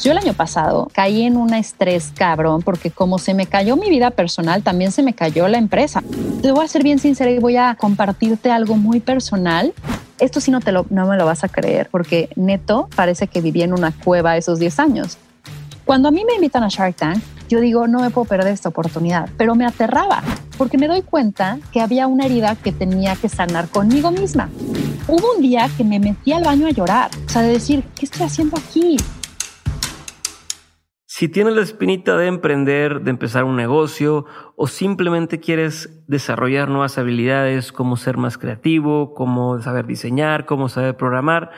Yo el año pasado caí en un estrés cabrón porque como se me cayó mi vida personal, también se me cayó la empresa. Te voy a ser bien sincera y voy a compartirte algo muy personal. Esto sí no, te lo, no me lo vas a creer porque neto parece que viví en una cueva esos 10 años. Cuando a mí me invitan a Shark Tank, yo digo, no me puedo perder esta oportunidad, pero me aterraba porque me doy cuenta que había una herida que tenía que sanar conmigo misma. Hubo un día que me metí al baño a llorar, o sea, de decir, ¿qué estoy haciendo aquí? Si tienes la espinita de emprender, de empezar un negocio o simplemente quieres desarrollar nuevas habilidades, como ser más creativo, como saber diseñar, como saber programar,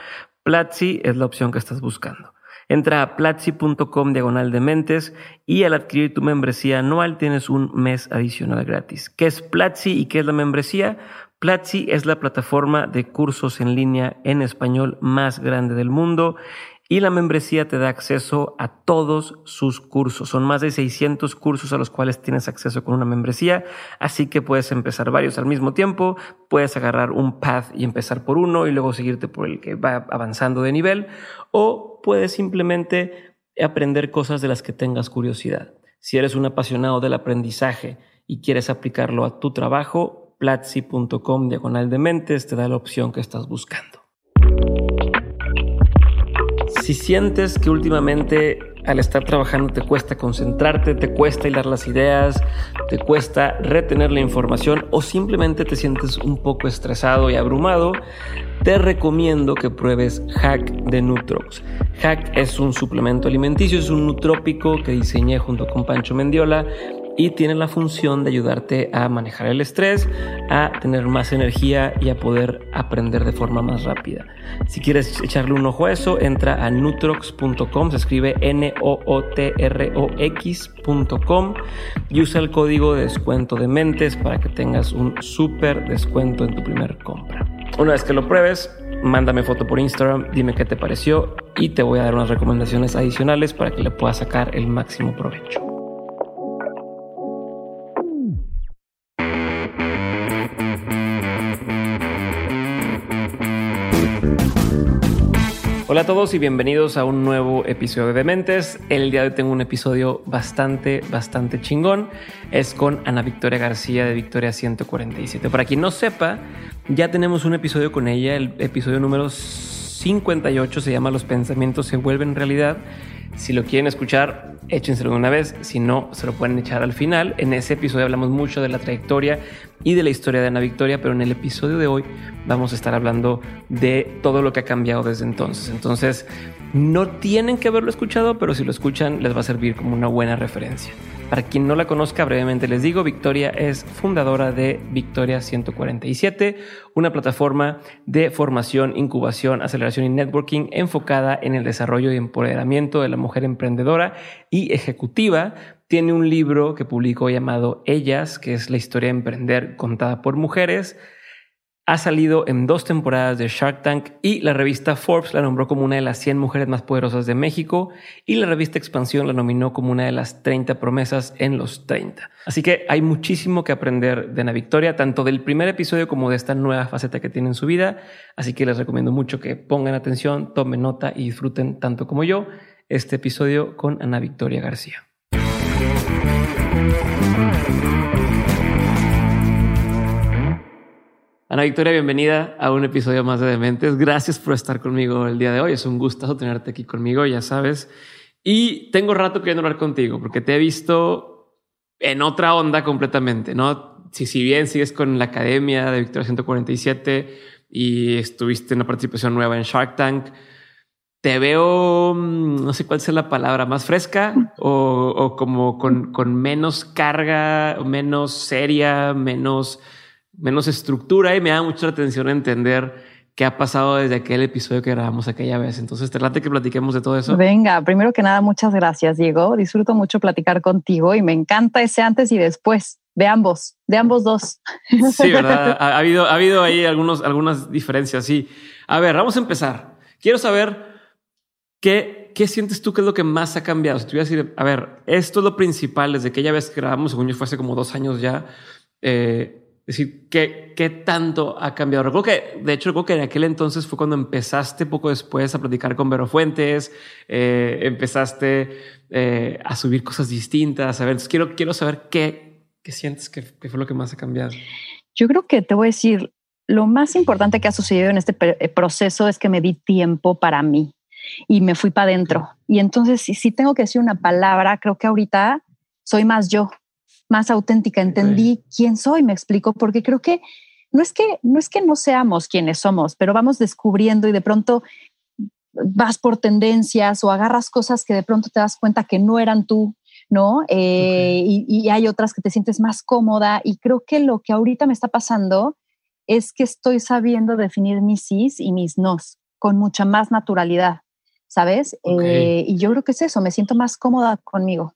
Platzi es la opción que estás buscando. Entra a platzi.com diagonal de mentes y al adquirir tu membresía anual tienes un mes adicional gratis. ¿Qué es Platzi y qué es la membresía? Platzi es la plataforma de cursos en línea en español más grande del mundo y la membresía te da acceso a todos sus cursos. Son más de 600 cursos a los cuales tienes acceso con una membresía, así que puedes empezar varios al mismo tiempo, puedes agarrar un path y empezar por uno y luego seguirte por el que va avanzando de nivel, o puedes simplemente aprender cosas de las que tengas curiosidad. Si eres un apasionado del aprendizaje y quieres aplicarlo a tu trabajo, platzi.com diagonal de mentes te da la opción que estás buscando. Si sientes que últimamente al estar trabajando te cuesta concentrarte, te cuesta hilar las ideas, te cuesta retener la información o simplemente te sientes un poco estresado y abrumado, te recomiendo que pruebes Hack de Nutrox. Hack es un suplemento alimenticio, es un nutrópico que diseñé junto con Pancho Mendiola y tiene la función de ayudarte a manejar el estrés, a tener más energía y a poder aprender de forma más rápida. Si quieres echarle un ojo a eso, entra a nutrox.com, se escribe N-O-O-T-R-O-X.com y usa el código de descuento de mentes para que tengas un súper descuento en tu primer compra. Una vez que lo pruebes, mándame foto por Instagram, dime qué te pareció y te voy a dar unas recomendaciones adicionales para que le puedas sacar el máximo provecho. Hola a todos y bienvenidos a un nuevo episodio de Mentes. El día de hoy tengo un episodio bastante, bastante chingón. Es con Ana Victoria García de Victoria 147. Para quien no sepa, ya tenemos un episodio con ella, el episodio número 58 se llama Los pensamientos se vuelven realidad. Si lo quieren escuchar, échenselo de una vez. Si no, se lo pueden echar al final. En ese episodio hablamos mucho de la trayectoria y de la historia de Ana Victoria, pero en el episodio de hoy vamos a estar hablando de todo lo que ha cambiado desde entonces. Entonces, no tienen que haberlo escuchado, pero si lo escuchan les va a servir como una buena referencia. Para quien no la conozca, brevemente les digo, Victoria es fundadora de Victoria 147, una plataforma de formación, incubación, aceleración y networking enfocada en el desarrollo y empoderamiento de la mujer emprendedora y ejecutiva. Tiene un libro que publicó llamado Ellas, que es la historia de emprender contada por mujeres ha salido en dos temporadas de Shark Tank y la revista Forbes la nombró como una de las 100 mujeres más poderosas de México y la revista Expansión la nominó como una de las 30 promesas en los 30. Así que hay muchísimo que aprender de Ana Victoria, tanto del primer episodio como de esta nueva faceta que tiene en su vida. Así que les recomiendo mucho que pongan atención, tomen nota y disfruten tanto como yo este episodio con Ana Victoria García. Ana Victoria, bienvenida a un episodio más de Dementes. Gracias por estar conmigo el día de hoy. Es un gustazo tenerte aquí conmigo, ya sabes. Y tengo rato queriendo hablar contigo porque te he visto en otra onda completamente, ¿no? Si, si bien sigues con la Academia de Victoria 147 y estuviste en una participación nueva en Shark Tank, te veo, mm, no sé cuál sea la palabra, más fresca o, o como con, con menos carga, menos seria, menos menos estructura y me da mucha atención entender qué ha pasado desde aquel episodio que grabamos aquella vez. Entonces, te late que platiquemos de todo eso. Venga, primero que nada, muchas gracias, Diego. Disfruto mucho platicar contigo y me encanta ese antes y después de ambos, de ambos dos. Sí, verdad. Ha, habido, ha habido ahí algunos, algunas diferencias. Sí. A ver, vamos a empezar. Quiero saber qué, qué sientes tú que es lo que más ha cambiado. Si te voy a decir, a ver, esto es lo principal desde aquella vez que grabamos, según yo fue hace como dos años ya. Eh, Es decir, ¿qué, ¿qué tanto ha cambiado? Recuerdo que, de hecho, recuerdo que en aquel entonces fue cuando empezaste poco después a platicar con Vero Fuentes, eh, empezaste eh, a subir cosas distintas. A ver, quiero, quiero saber qué, qué sientes que, fue lo que más ha cambiado. Yo creo que te voy a decir, lo más importante que ha sucedido en este eh, proceso es que me di tiempo para mí y me fui para adentro. Y entonces, si, si tengo que decir una palabra, creo que ahorita soy más yo más auténtica, entendí quién soy, me explico, porque creo que no es que no es que no seamos quienes somos, pero vamos descubriendo y de pronto vas por tendencias o agarras cosas que de pronto te das cuenta que no eran tú, ¿no? Eh, y, y, hay otras que te sientes más cómoda y creo que lo que ahorita me está pasando es que estoy sabiendo definir mis sís y mis nos con mucha más naturalidad, ¿sabes? Eh, y yo creo que es eso, me siento más cómoda conmigo.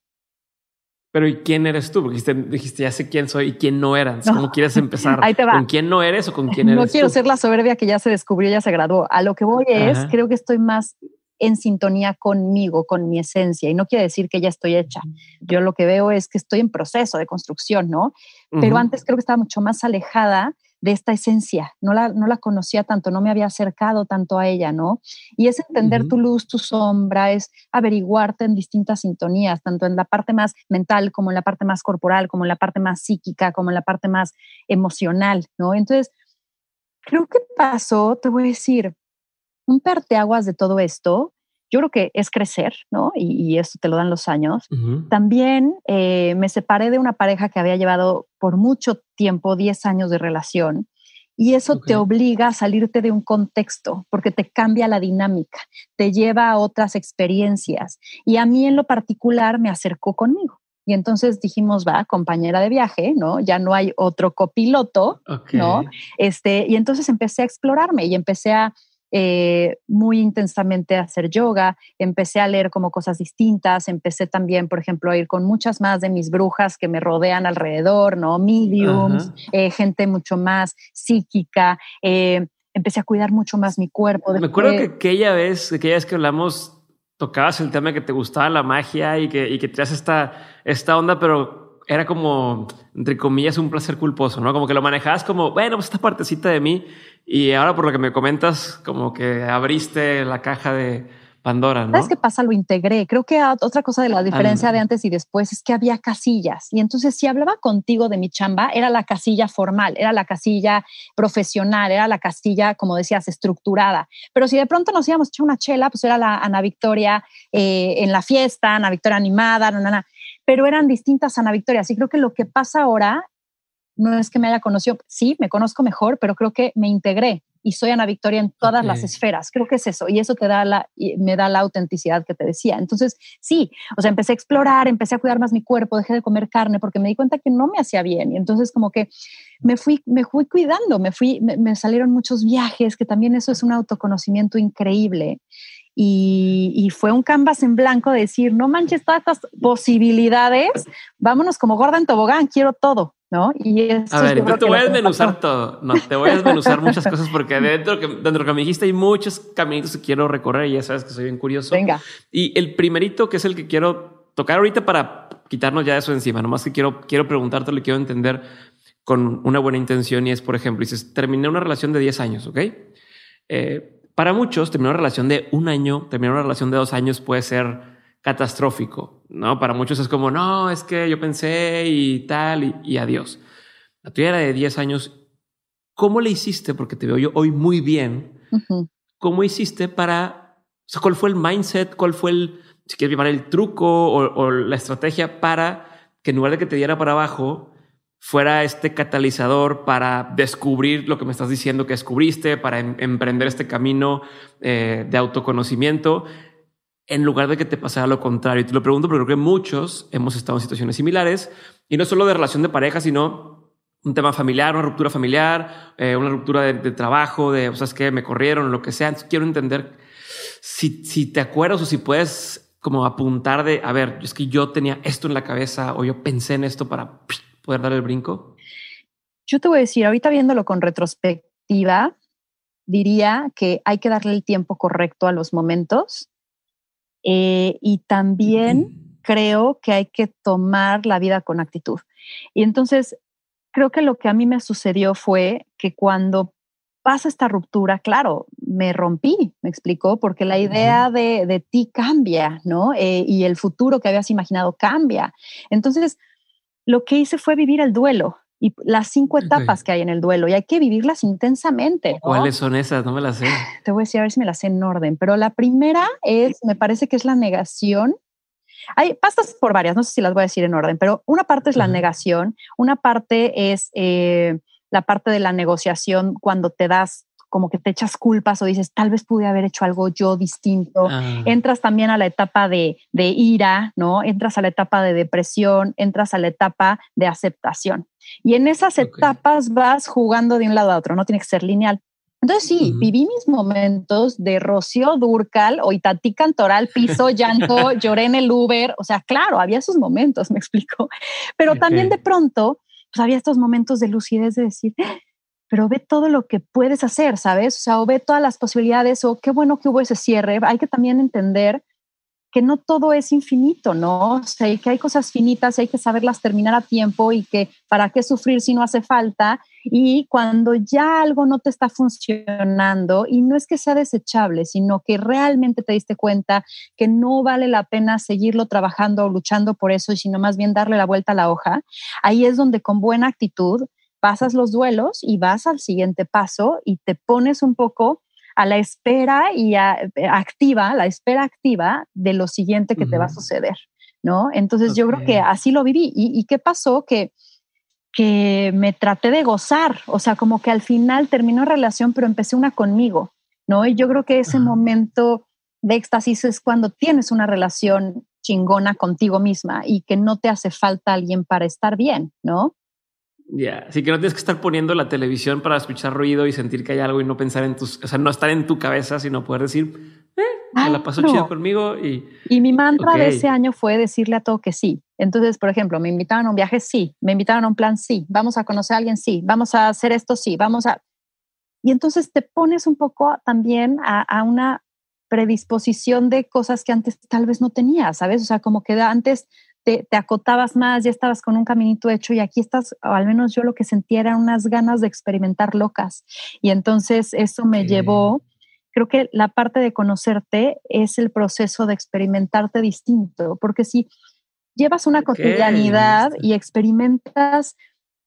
Pero ¿y quién eres tú? Porque dijiste, ya sé quién soy y quién no eras. ¿Cómo quieres empezar? Ahí te va. ¿Con quién no eres o con quién eres No quiero ser la soberbia que ya se descubrió, ya se graduó. A lo que voy es, creo que estoy más en sintonía conmigo, con mi esencia. Y no quiere decir que ya estoy hecha. Yo lo que veo es que estoy en proceso de construcción, ¿no? Pero antes creo que estaba mucho más alejada de esta esencia, no la, no la conocía tanto, no me había acercado tanto a ella, ¿no? Y es entender tu luz, tu sombra, es averiguarte en distintas sintonías, tanto en la parte más mental como en la parte más corporal, como en la parte más psíquica, como en la parte más emocional, ¿no? Entonces, creo que pasó, te voy a decir, un parteaguas de todo esto yo creo que es crecer, ¿no? Y, esto te lo dan los años. También eh, me separé de una pareja que había llevado por mucho tiempo, 10 años de relación, y eso te obliga a salirte de un contexto porque te cambia la dinámica, te lleva a otras experiencias. Y a mí en lo particular me acercó conmigo. Y entonces dijimos, va, compañera de viaje, ¿no? Ya no hay otro copiloto, ¿no? Este, y entonces empecé a explorarme y empecé a eh, muy intensamente a hacer yoga, empecé a leer como cosas distintas, empecé también, por ejemplo, a ir con muchas más de mis brujas que me rodean alrededor, ¿no? Mediums, eh, gente mucho más psíquica. Eh, empecé a cuidar mucho más mi cuerpo. Me acuerdo que aquella vez, aquella vez que hablamos, tocabas el tema de que te gustaba la magia y que, y que tenías esta, esta onda, pero era como, entre comillas, un placer culposo, ¿no? Como que lo manejabas como, bueno, pues esta partecita de mí y ahora por lo que me comentas, como que abriste la caja de Pandora, ¿no? ¿Sabes qué pasa? Lo integré. Creo que otra cosa de la diferencia de antes y después es que había casillas. Y entonces si hablaba contigo de mi chamba, era la casilla formal, era la casilla profesional, era la casilla, como decías, estructurada. Pero si de pronto nos íbamos a echar una chela, pues era la Ana Victoria eh, en la fiesta, Ana Victoria animada, na, pero eran distintas Ana Victorias. Y creo que lo que pasa ahora no es que me haya conocido, sí, me conozco mejor, pero creo que me integré y soy Ana Victoria en todas las esferas. Creo que es eso y eso te da la, me da la autenticidad que te decía. Entonces, sí, o sea, empecé a explorar, empecé a cuidar más mi cuerpo, dejé de comer carne porque me di cuenta que no me hacía bien y entonces como que me fui, me fui cuidando, me fui, me, salieron muchos viajes, que también eso es un autoconocimiento increíble. Y, y, fue un canvas en blanco de decir, no manches todas estas posibilidades, vámonos como gorda en tobogán, quiero todo. ¿No? Y a ver, te voy a desmenuzar todo. No, te voy a desmenuzar muchas cosas porque dentro, dentro de lo que me dijiste hay muchos caminitos que quiero recorrer y ya sabes que soy bien curioso. Venga. Y el primerito, que es el que quiero tocar ahorita para quitarnos ya eso encima, nomás que quiero, quiero preguntarte, le quiero entender con una buena intención y es, por ejemplo, dices, terminé una relación de 10 años, ¿ok? Eh, para muchos, terminar una relación de un año, terminar una relación de dos años puede ser catastrófico, ¿no? Para muchos es como, no, es que yo pensé y tal, y, adiós. La tuya era de 10 años. ¿Cómo le hiciste? Porque te veo yo hoy muy bien. ¿Cómo hiciste para, o sea, cuál fue el mindset, cuál fue el, si quieres llamar el truco o, la estrategia para que en lugar de que te diera para abajo, fuera este catalizador para descubrir lo que me estás diciendo que descubriste, para em, emprender este camino eh, de autoconocimiento en lugar de que te pasara lo contrario. Y te lo pregunto porque creo que muchos hemos estado en situaciones similares y no solo de relación de pareja, sino un tema familiar, una ruptura familiar, eh, una ruptura de, trabajo, de, o sea, que me corrieron, lo que sea. quiero entender si, si te acuerdas o si puedes como apuntar de, a ver, es que yo tenía esto en la cabeza o yo pensé en esto para poder dar el brinco. Yo te voy a decir, ahorita viéndolo con retrospectiva, diría que hay que darle el tiempo correcto a los momentos eh, y también creo que hay que tomar la vida con actitud. Y entonces, creo que lo que a mí me sucedió fue que cuando pasa esta ruptura, claro, me rompí, me explicó, porque la idea de, de ti cambia, ¿no? Eh, y el futuro que habías imaginado cambia. Entonces, lo que hice fue vivir el duelo y las cinco etapas que hay en el duelo y hay que vivirlas intensamente. ¿Cuáles son esas? No me las sé. Te voy a decir a ver si me las sé en orden, pero la primera es, me parece que es la negación. Hay pastas por varias, no sé si las voy a decir en orden, pero una parte es la negación, una parte es eh, la parte de la negociación cuando te das como que te echas culpas o dices, tal vez pude haber hecho algo yo distinto. Ah. Entras también a la etapa de, de, ira, ¿no? Entras a la etapa de depresión, entras a la etapa de aceptación. Y en esas etapas vas jugando de un lado a otro, no tiene que ser lineal. Entonces sí, viví mis momentos de Rocío Durcal o Itatí Cantoral, piso, llanto, lloré en el Uber, o sea, claro, había esos momentos, me explico, pero también de pronto pues había estos momentos de lucidez de decir, pero ve todo lo que puedes hacer, ¿sabes? O sea, o ve todas las posibilidades, o qué bueno que hubo ese cierre. Hay que también entender que no todo es infinito, ¿no? O sea, que hay cosas finitas, hay que saberlas terminar a tiempo y que para qué sufrir si no hace falta. Y cuando ya algo no te está funcionando, y no es que sea desechable, sino que realmente te diste cuenta que no vale la pena seguirlo trabajando o luchando por eso, sino más bien darle la vuelta a la hoja, ahí es donde con buena actitud pasas los duelos y vas al siguiente paso y te pones un poco a la espera y eh, activa, la espera activa de lo siguiente que te va a suceder, ¿no? Entonces yo creo que así lo viví. ¿Y, qué pasó? Que, que me traté de gozar, o sea, como que al final terminó relación, pero empecé una conmigo, ¿no? Y yo creo que ese momento de éxtasis es cuando tienes una relación chingona contigo misma y que no te hace falta alguien para estar bien, ¿no? Ya, así que no tienes que estar poniendo la televisión para escuchar ruido y sentir que hay algo y no pensar en tus, o sea, no estar en tu cabeza, sino poder decir, eh, me la paso chido conmigo y... Y mi mantra de ese año fue decirle a todo que sí. Entonces, por ejemplo, me invitaron a un viaje, sí. Me invitaron a un plan, sí. Vamos a conocer a alguien, sí. Vamos a hacer esto, sí. Vamos a... Y entonces te pones un poco también a, a una predisposición de cosas que antes tal vez no tenías, ¿sabes? O sea, como que antes te, acotabas más, ya estabas con un caminito hecho y aquí estás, o al menos yo lo que sentía eran unas ganas de experimentar locas. Y entonces eso me llevó, creo que la parte de conocerte es el proceso de experimentarte distinto, porque si llevas una cotidianidad y experimentas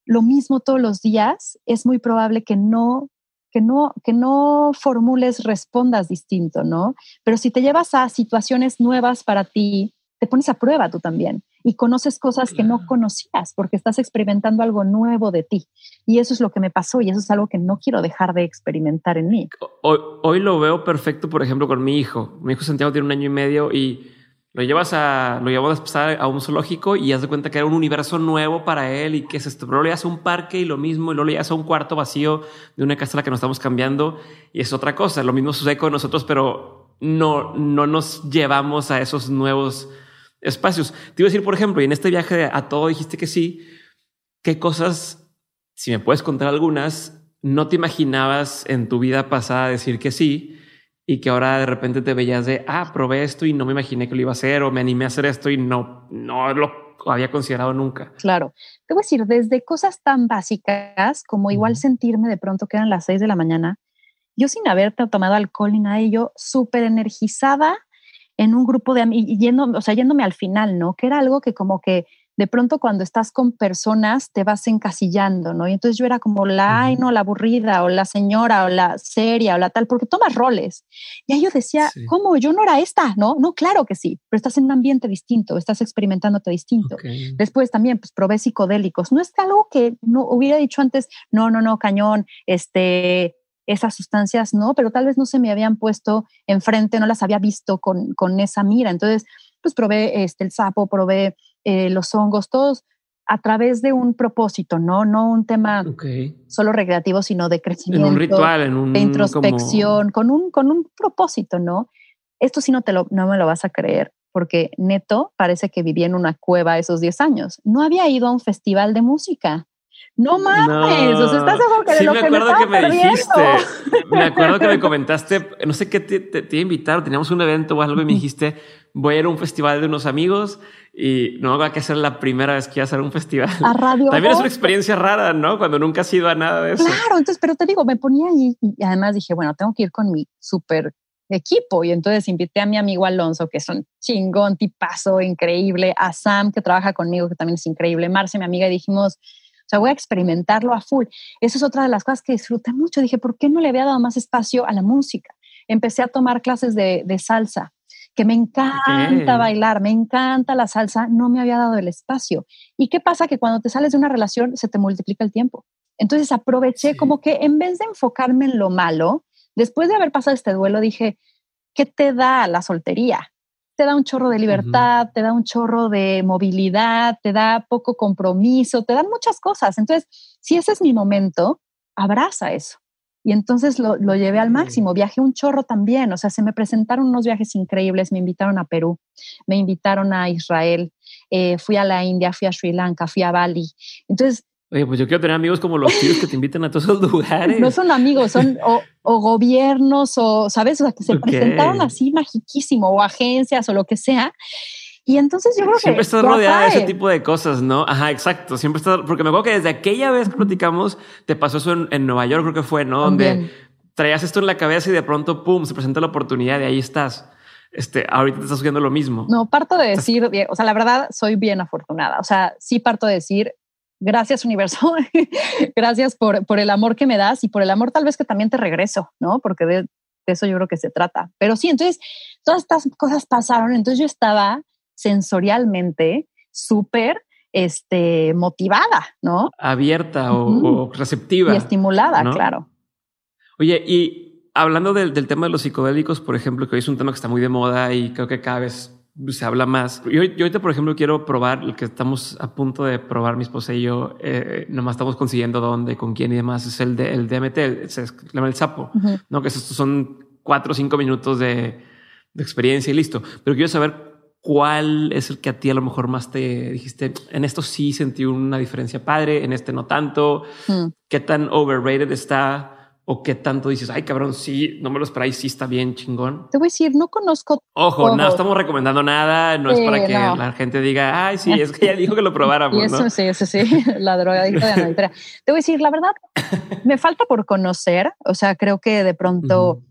lo mismo todos los días, es muy probable que no que no, que no formules, respondas distinto, ¿no? Pero si te llevas a situaciones nuevas para ti, te pones a prueba tú también y conoces cosas que no conocías porque estás experimentando algo nuevo de ti. Y eso es lo que me pasó y eso es algo que no quiero dejar de experimentar en mí. Hoy, hoy lo veo perfecto, por ejemplo, con mi hijo. Mi hijo Santiago tiene un año y medio y lo llevas a, lo llevamos a pasar a un zoológico y haz de cuenta que era un universo nuevo para él y que es esto. Pero lo llevas a un parque y lo mismo, y luego lo llevas a un cuarto vacío de una casa a la que nos estamos cambiando y es otra cosa. Lo mismo sucede con nosotros, pero no, no nos llevamos a esos nuevos espacios. Te iba a decir, por ejemplo, y en este viaje a todo dijiste que sí, ¿qué cosas, si me puedes contar algunas, no te imaginabas en tu vida pasada decir que sí y que ahora de repente te veías de, ah, probé esto y no me imaginé que lo iba a hacer o me animé a hacer esto y no, no lo había considerado nunca. Claro, te voy a decir, desde cosas tan básicas como igual sentirme de pronto que eran las seis de la mañana, yo sin haberte tomado alcohol ni nada, y yo súper energizada, en un grupo de amigos, yendo, o sea, yéndome al final, ¿no? Que era algo que como que de pronto cuando estás con personas te vas encasillando, ¿no? Y entonces yo era como la, ay, no, la aburrida, o la señora, o la seria, o la tal, porque tomas roles. Y ahí yo decía, ¿cómo? Yo no era esta, ¿no? No, claro que sí, pero estás en un ambiente distinto, estás experimentándote distinto. Después también, pues probé psicodélicos. No es algo que no hubiera dicho antes, no, no, no, cañón, este, esas sustancias no, pero tal vez no se me habían puesto enfrente, no las había visto con, con esa mira. Entonces, pues probé este, el sapo, probé eh, los hongos, todos a través de un propósito, ¿no? No un tema solo recreativo, sino de crecimiento. En un ritual, en un... De introspección, con, un, con un propósito, ¿no? Esto sí no, te lo, no me lo vas a creer, porque neto parece que vivía en una cueva esos 10 años. No había ido a un festival de música No mames, o sea, estás seguro que sí, lo me que acuerdo me que me dijiste, me acuerdo que me comentaste, no sé qué te, te, te invitaron, teníamos un evento o algo y me dijiste, voy a ir a un festival de unos amigos y no va a ser la primera vez que voy a hacer un festival. A Radio También es una experiencia rara, ¿no? Cuando nunca has ido a nada de eso. Claro, entonces, pero te digo, me ponía ahí y además dije, bueno, tengo que ir con mi súper equipo. Y entonces invité a mi amigo Alonso, que es un chingón, tipazo, increíble, a Sam, que trabaja conmigo, que también es increíble, Marce, mi amiga, y dijimos, o sea, voy a experimentarlo a full. Eso es otra de las cosas que disfruté mucho. Dije, ¿por qué no le había dado más espacio a la música? Empecé a tomar clases de, de salsa, que me encanta bailar, me encanta la salsa, no me había dado el espacio. ¿Y qué pasa? Que cuando te sales de una relación se te multiplica el tiempo. Entonces aproveché Sí. como que en vez de enfocarme en lo malo, después de haber pasado este duelo, dije, ¿qué te da la soltería? Te da un chorro de libertad, te da un chorro de movilidad, te da poco compromiso, te dan muchas cosas. Entonces, si ese es mi momento, abraza eso. Y entonces lo, lo llevé al máximo. Viajé un chorro también. O sea, se me presentaron unos viajes increíbles. Me invitaron a Perú, me invitaron a Israel, eh, fui a la India, fui a Sri Lanka, fui a Bali. Entonces, Oye, pues yo quiero tener amigos como los tíos que te invitan a todos esos lugares. no son amigos, son o, o gobiernos o, ¿sabes? O sea, que se presentaron así magiquísimo o agencias o lo que sea. Y entonces yo creo Siempre que estás ya rodeada de ese tipo de cosas, ¿no? Ajá, exacto. Siempre estás, porque me acuerdo que desde aquella vez que platicamos, te pasó eso en, en Nueva York, creo que fue, ¿no? Donde traías esto en la cabeza y de pronto, pum, se presenta la oportunidad y ahí estás. Este, ahorita te estás haciendo lo mismo. No, parto de decir, o sea, la verdad, soy bien afortunada. O sea, sí parto de decir, gracias universo, gracias por, por el amor que me das y por el amor tal vez que también te regreso, ¿no? Porque de, de eso yo creo que se trata. Pero sí, entonces, todas estas cosas pasaron, entonces yo estaba sensorialmente súper este, motivada, ¿no? Abierta o, receptiva. Y estimulada, ¿no? claro. Oye, y hablando del, del tema de los psicodélicos, por ejemplo, que hoy es un tema que está muy de moda y creo que cada vez se habla más. Yo, yo ahorita, por ejemplo, quiero probar el que estamos a punto de probar mi esposa y yo. Eh, nomás estamos consiguiendo dónde, con quién y demás. Es el, de, el DMT, el, se llama el sapo, Ujú. ¿no? Que estos son cuatro o cinco minutos de, de experiencia y listo. Pero quiero saber cuál es el que a ti a lo mejor más te dijiste. En esto sí sentí una diferencia padre, en este no tanto. Mm. ¿Qué tan overrated está? ¿O qué tanto dices, ay cabrón, sí, no me lo esperáis, sí está bien chingón? Te voy a decir, no conozco Ojo, no Ojo. estamos recomendando nada, no es para que no. la gente diga, ay, sí, es que ella dijo que lo probáramos, Y eso ¿no? sí, eso sí, la drogadicta de Ana Victoria. Te voy a decir, la verdad, me falta por conocer. O sea, creo que de pronto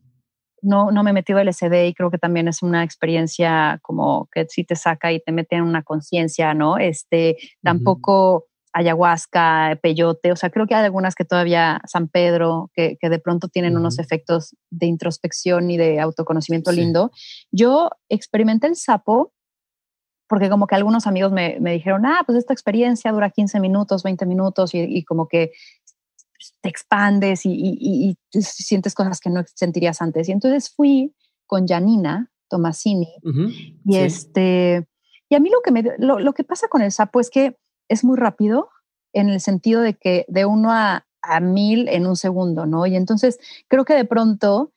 no, no me he metido LSD y creo que también es una experiencia como que sí te saca y te mete en una conciencia, ¿no? Este, tampoco ayahuasca, peyote, o sea, creo que hay algunas que todavía, San Pedro, que, que de pronto tienen unos efectos de introspección y de autoconocimiento Sí. lindo. Yo experimenté el sapo porque como que algunos amigos me, me dijeron, ah, pues esta experiencia dura 15 minutos, 20 minutos y, y como que te expandes y, y- sientes cosas que no sentirías antes. Y entonces fui con Janina Tomasini y Sí. este, y a mí lo que me, lo, lo que pasa con el sapo es que es muy rápido en el sentido de que de uno a, a mil en un segundo, ¿no? Y entonces creo que de pronto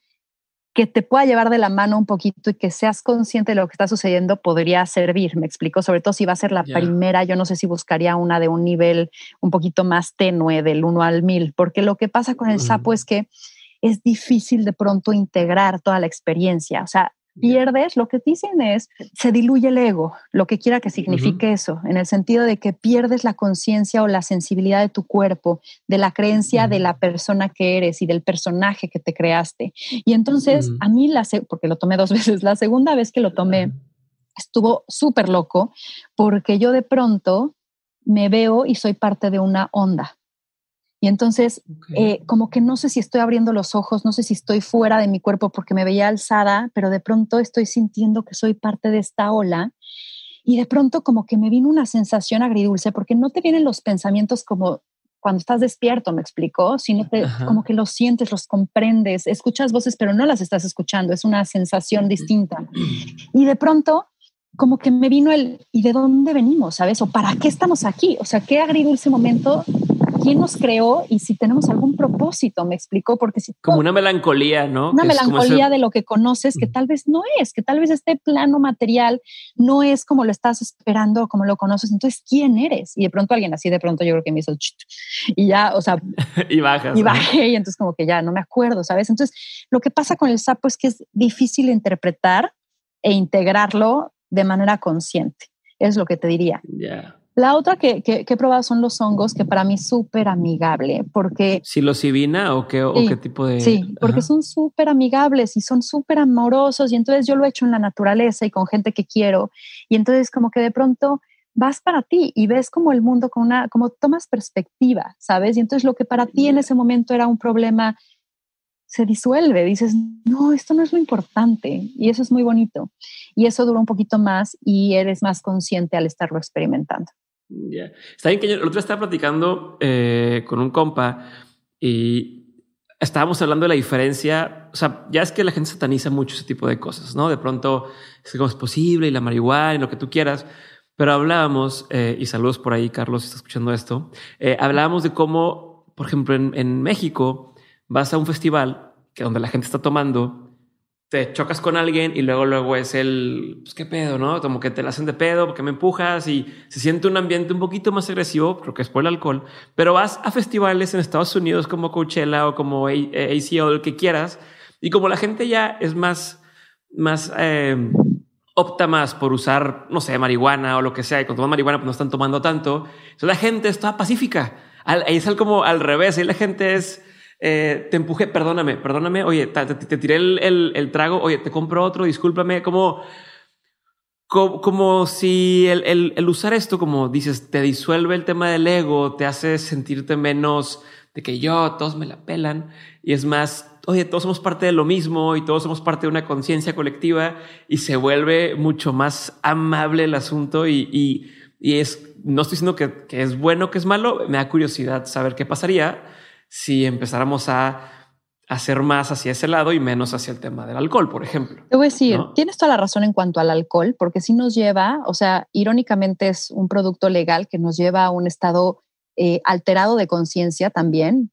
que te pueda llevar de la mano un poquito y que seas consciente de lo que está sucediendo podría servir, me explico, sobre todo si va a ser la primera, yo no sé si buscaría una de un nivel un poquito más tenue, del 1 al 1000, porque lo que pasa con el sapo es que es difícil de pronto integrar toda la experiencia, o sea, pierdes, lo que dicen es, se diluye el ego, lo que quiera que signifique eso, en el sentido de que pierdes la conciencia o la sensibilidad de tu cuerpo, de la creencia de la persona que eres y del personaje que te creaste. Y entonces, a mí, la porque lo tomé dos veces, la segunda vez que lo tomé estuvo súper loco porque yo de pronto me veo y soy parte de una onda. Y entonces, eh, como que no sé si estoy abriendo los ojos, no sé si estoy fuera de mi cuerpo porque me veía alzada, pero de pronto estoy sintiendo que soy parte de esta ola. Y de pronto como que me vino una sensación agridulce porque no te vienen los pensamientos como cuando estás despierto, me explicó, sino te, Ajá. como que los sientes, los comprendes, escuchas voces, pero no las estás escuchando, es una sensación distinta. Y de pronto, como que me vino el, ¿y de dónde venimos? ¿Sabes? ¿O para qué estamos aquí? O sea, qué agridulce momento quién nos creó y si tenemos algún propósito, me explicó, porque si... Como una melancolía, ¿no? Una melancolía de lo que conoces que tal vez no es, que tal vez este plano material no es como lo estás esperando como lo conoces. Entonces, ¿quién eres? Y de pronto alguien así, de pronto yo creo que me hizo... Y ya, o sea... y bajas. Y bajé y entonces como que ya no me acuerdo, ¿sabes? Entonces, lo que pasa con el sapo es que es difícil interpretar e integrarlo de manera consciente. Es lo que te diría. La otra que, que, he probado son los hongos, que para mí es súper amigable, porque... ¿Psilocibina o qué, o qué tipo de...? Sí, porque son súper amigables y son súper amorosos y entonces yo lo he hecho en la naturaleza y con gente que quiero y entonces como que de pronto vas para ti y ves como el mundo con una, como tomas perspectiva, ¿sabes? Y entonces lo que para ti en ese momento era un problema se disuelve, dices, no, esto no es lo importante y eso es muy bonito. Y eso dura un poquito más y eres más consciente al estarlo experimentando. Ya. Está bien que yo el otro estaba platicando eh, con un compa y estábamos hablando de la diferencia. O sea, ya es que la gente sataniza mucho ese tipo de cosas, ¿no? De pronto es como es posible y la marihuana y lo que tú quieras. Pero hablábamos, eh, y saludos por ahí, Carlos, si está escuchando esto, eh, hablábamos de cómo, por ejemplo, en, en México, vas a un festival que donde la gente está tomando, te chocas con alguien y luego luego es el pues qué pedo, ¿no? Como que te la hacen de pedo porque me empujas y se siente un ambiente un poquito más agresivo, creo que es por el alcohol, pero vas a festivales en Estados Unidos como Coachella o como ACL, el que quieras, y como la gente ya es más más eh, opta más por usar, no sé, marihuana o lo que sea, y cuando toman marihuana pues no están tomando tanto, entonces la gente está pacífica. Ahí es como al revés, ahí la gente es eh, te empujé, perdóname, perdóname, oye, te, tiré el, trago, oye, te compro otro, discúlpame, como, como, si el, usar esto, como dices, te disuelve el tema del ego, te hace sentirte menos de que yo, todos me la pelan, y es más, oye, todos somos parte de lo mismo y todos somos parte de una conciencia colectiva y se vuelve mucho más amable el asunto y, y, y es, no estoy diciendo que, que es bueno, que es malo, me da curiosidad saber qué pasaría si empezáramos a hacer más hacia ese lado y menos hacia el tema del alcohol, por ejemplo. Te voy a decir, tienes toda la razón en cuanto al alcohol, porque si nos lleva, o sea, irónicamente es un producto legal que nos lleva a un estado eh, alterado de conciencia también,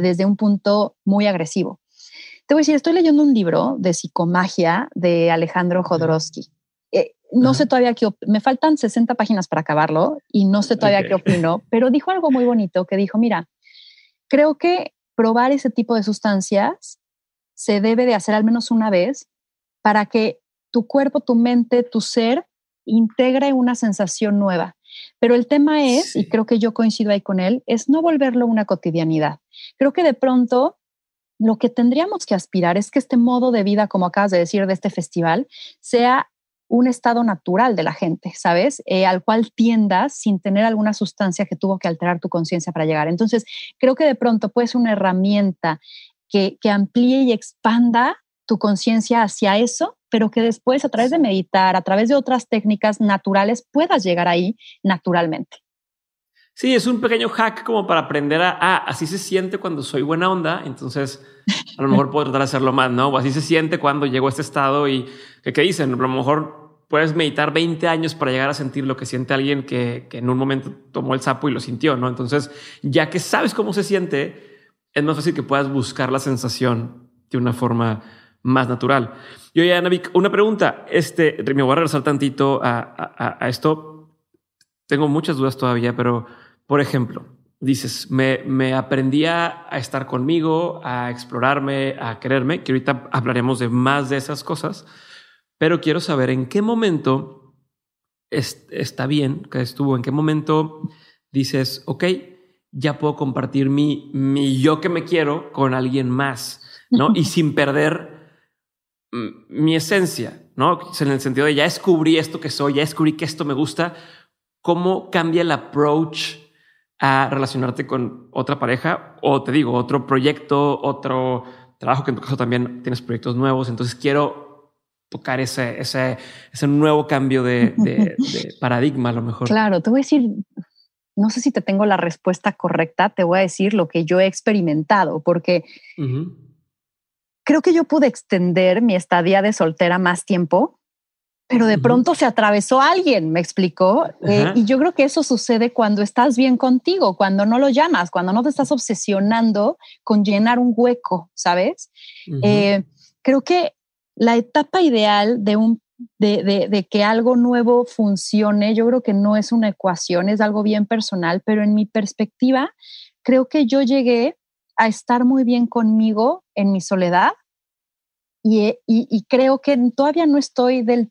desde un punto muy agresivo. Te voy a decir, estoy leyendo un libro de psicomagia de Alejandro Jodorowsky. Eh, no sé todavía qué, me faltan 60 páginas para acabarlo y no sé todavía qué opino, pero dijo algo muy bonito que dijo, mira, creo que probar ese tipo de sustancias se debe de hacer al menos una vez para que tu cuerpo, tu mente, tu ser integre una sensación nueva. Pero el tema es, y creo que yo coincido ahí con él, es no volverlo una cotidianidad. Creo que de pronto lo que tendríamos que aspirar es que este modo de vida, como acabas de decir, de este festival, sea un estado natural de la gente, ¿sabes? Eh, al cual tiendas sin tener alguna sustancia que tuvo que alterar tu conciencia para llegar. Entonces, creo que de pronto puede ser una herramienta que, que amplíe y expanda tu conciencia hacia eso, pero que después a través de meditar, a través de otras técnicas naturales, puedas llegar ahí naturalmente. Sí, es un pequeño hack como para aprender a, ah, así se siente cuando soy buena onda, entonces a lo mejor puedo tratar de hacerlo más, ¿no? O así se siente cuando llego a este estado y ¿qué dicen? A lo mejor puedes meditar 20 años para llegar a sentir lo que siente alguien que, en un momento tomó el sapo y lo sintió, ¿no? Entonces, ya que sabes cómo se siente, es más fácil que puedas buscar la sensación de una forma más natural. Y oye, Anavik, una pregunta. Este, me voy a regresar tantito a, esto. Tengo muchas dudas todavía, pero por ejemplo, dices, me, me aprendí a, estar conmigo, a explorarme, a quererme, que ahorita hablaremos de más de esas cosas pero quiero saber en qué momento está bien que estuvo, en qué momento dices, ok, ya puedo compartir mi, mi yo que me quiero con alguien más, ¿no? y sin perder mi esencia, ¿no? En el sentido de ya descubrí esto que soy, ya descubrí que esto me gusta, ¿cómo cambia el approach a relacionarte con otra pareja o te digo, otro proyecto, otro trabajo, que en tu caso también tienes proyectos nuevos, entonces quiero tocar ese, ese, ese nuevo cambio de, paradigma a lo mejor. Claro, te voy a decir, no sé si te tengo la respuesta correcta, te voy a decir lo que yo he experimentado, porque creo que yo pude extender mi estadía de soltera más tiempo pero de pronto se atravesó alguien, me explicó. Eh, y yo creo que eso sucede cuando estás bien contigo, cuando no lo llamas, cuando no te estás obsesionando con llenar un hueco, ¿sabes? Eh, creo que la etapa ideal de un de, de, que algo nuevo funcione, yo creo que no es una ecuación, es algo bien personal, pero en mi perspectiva, creo que yo llegué a estar muy bien conmigo en mi soledad y, y creo que todavía no estoy del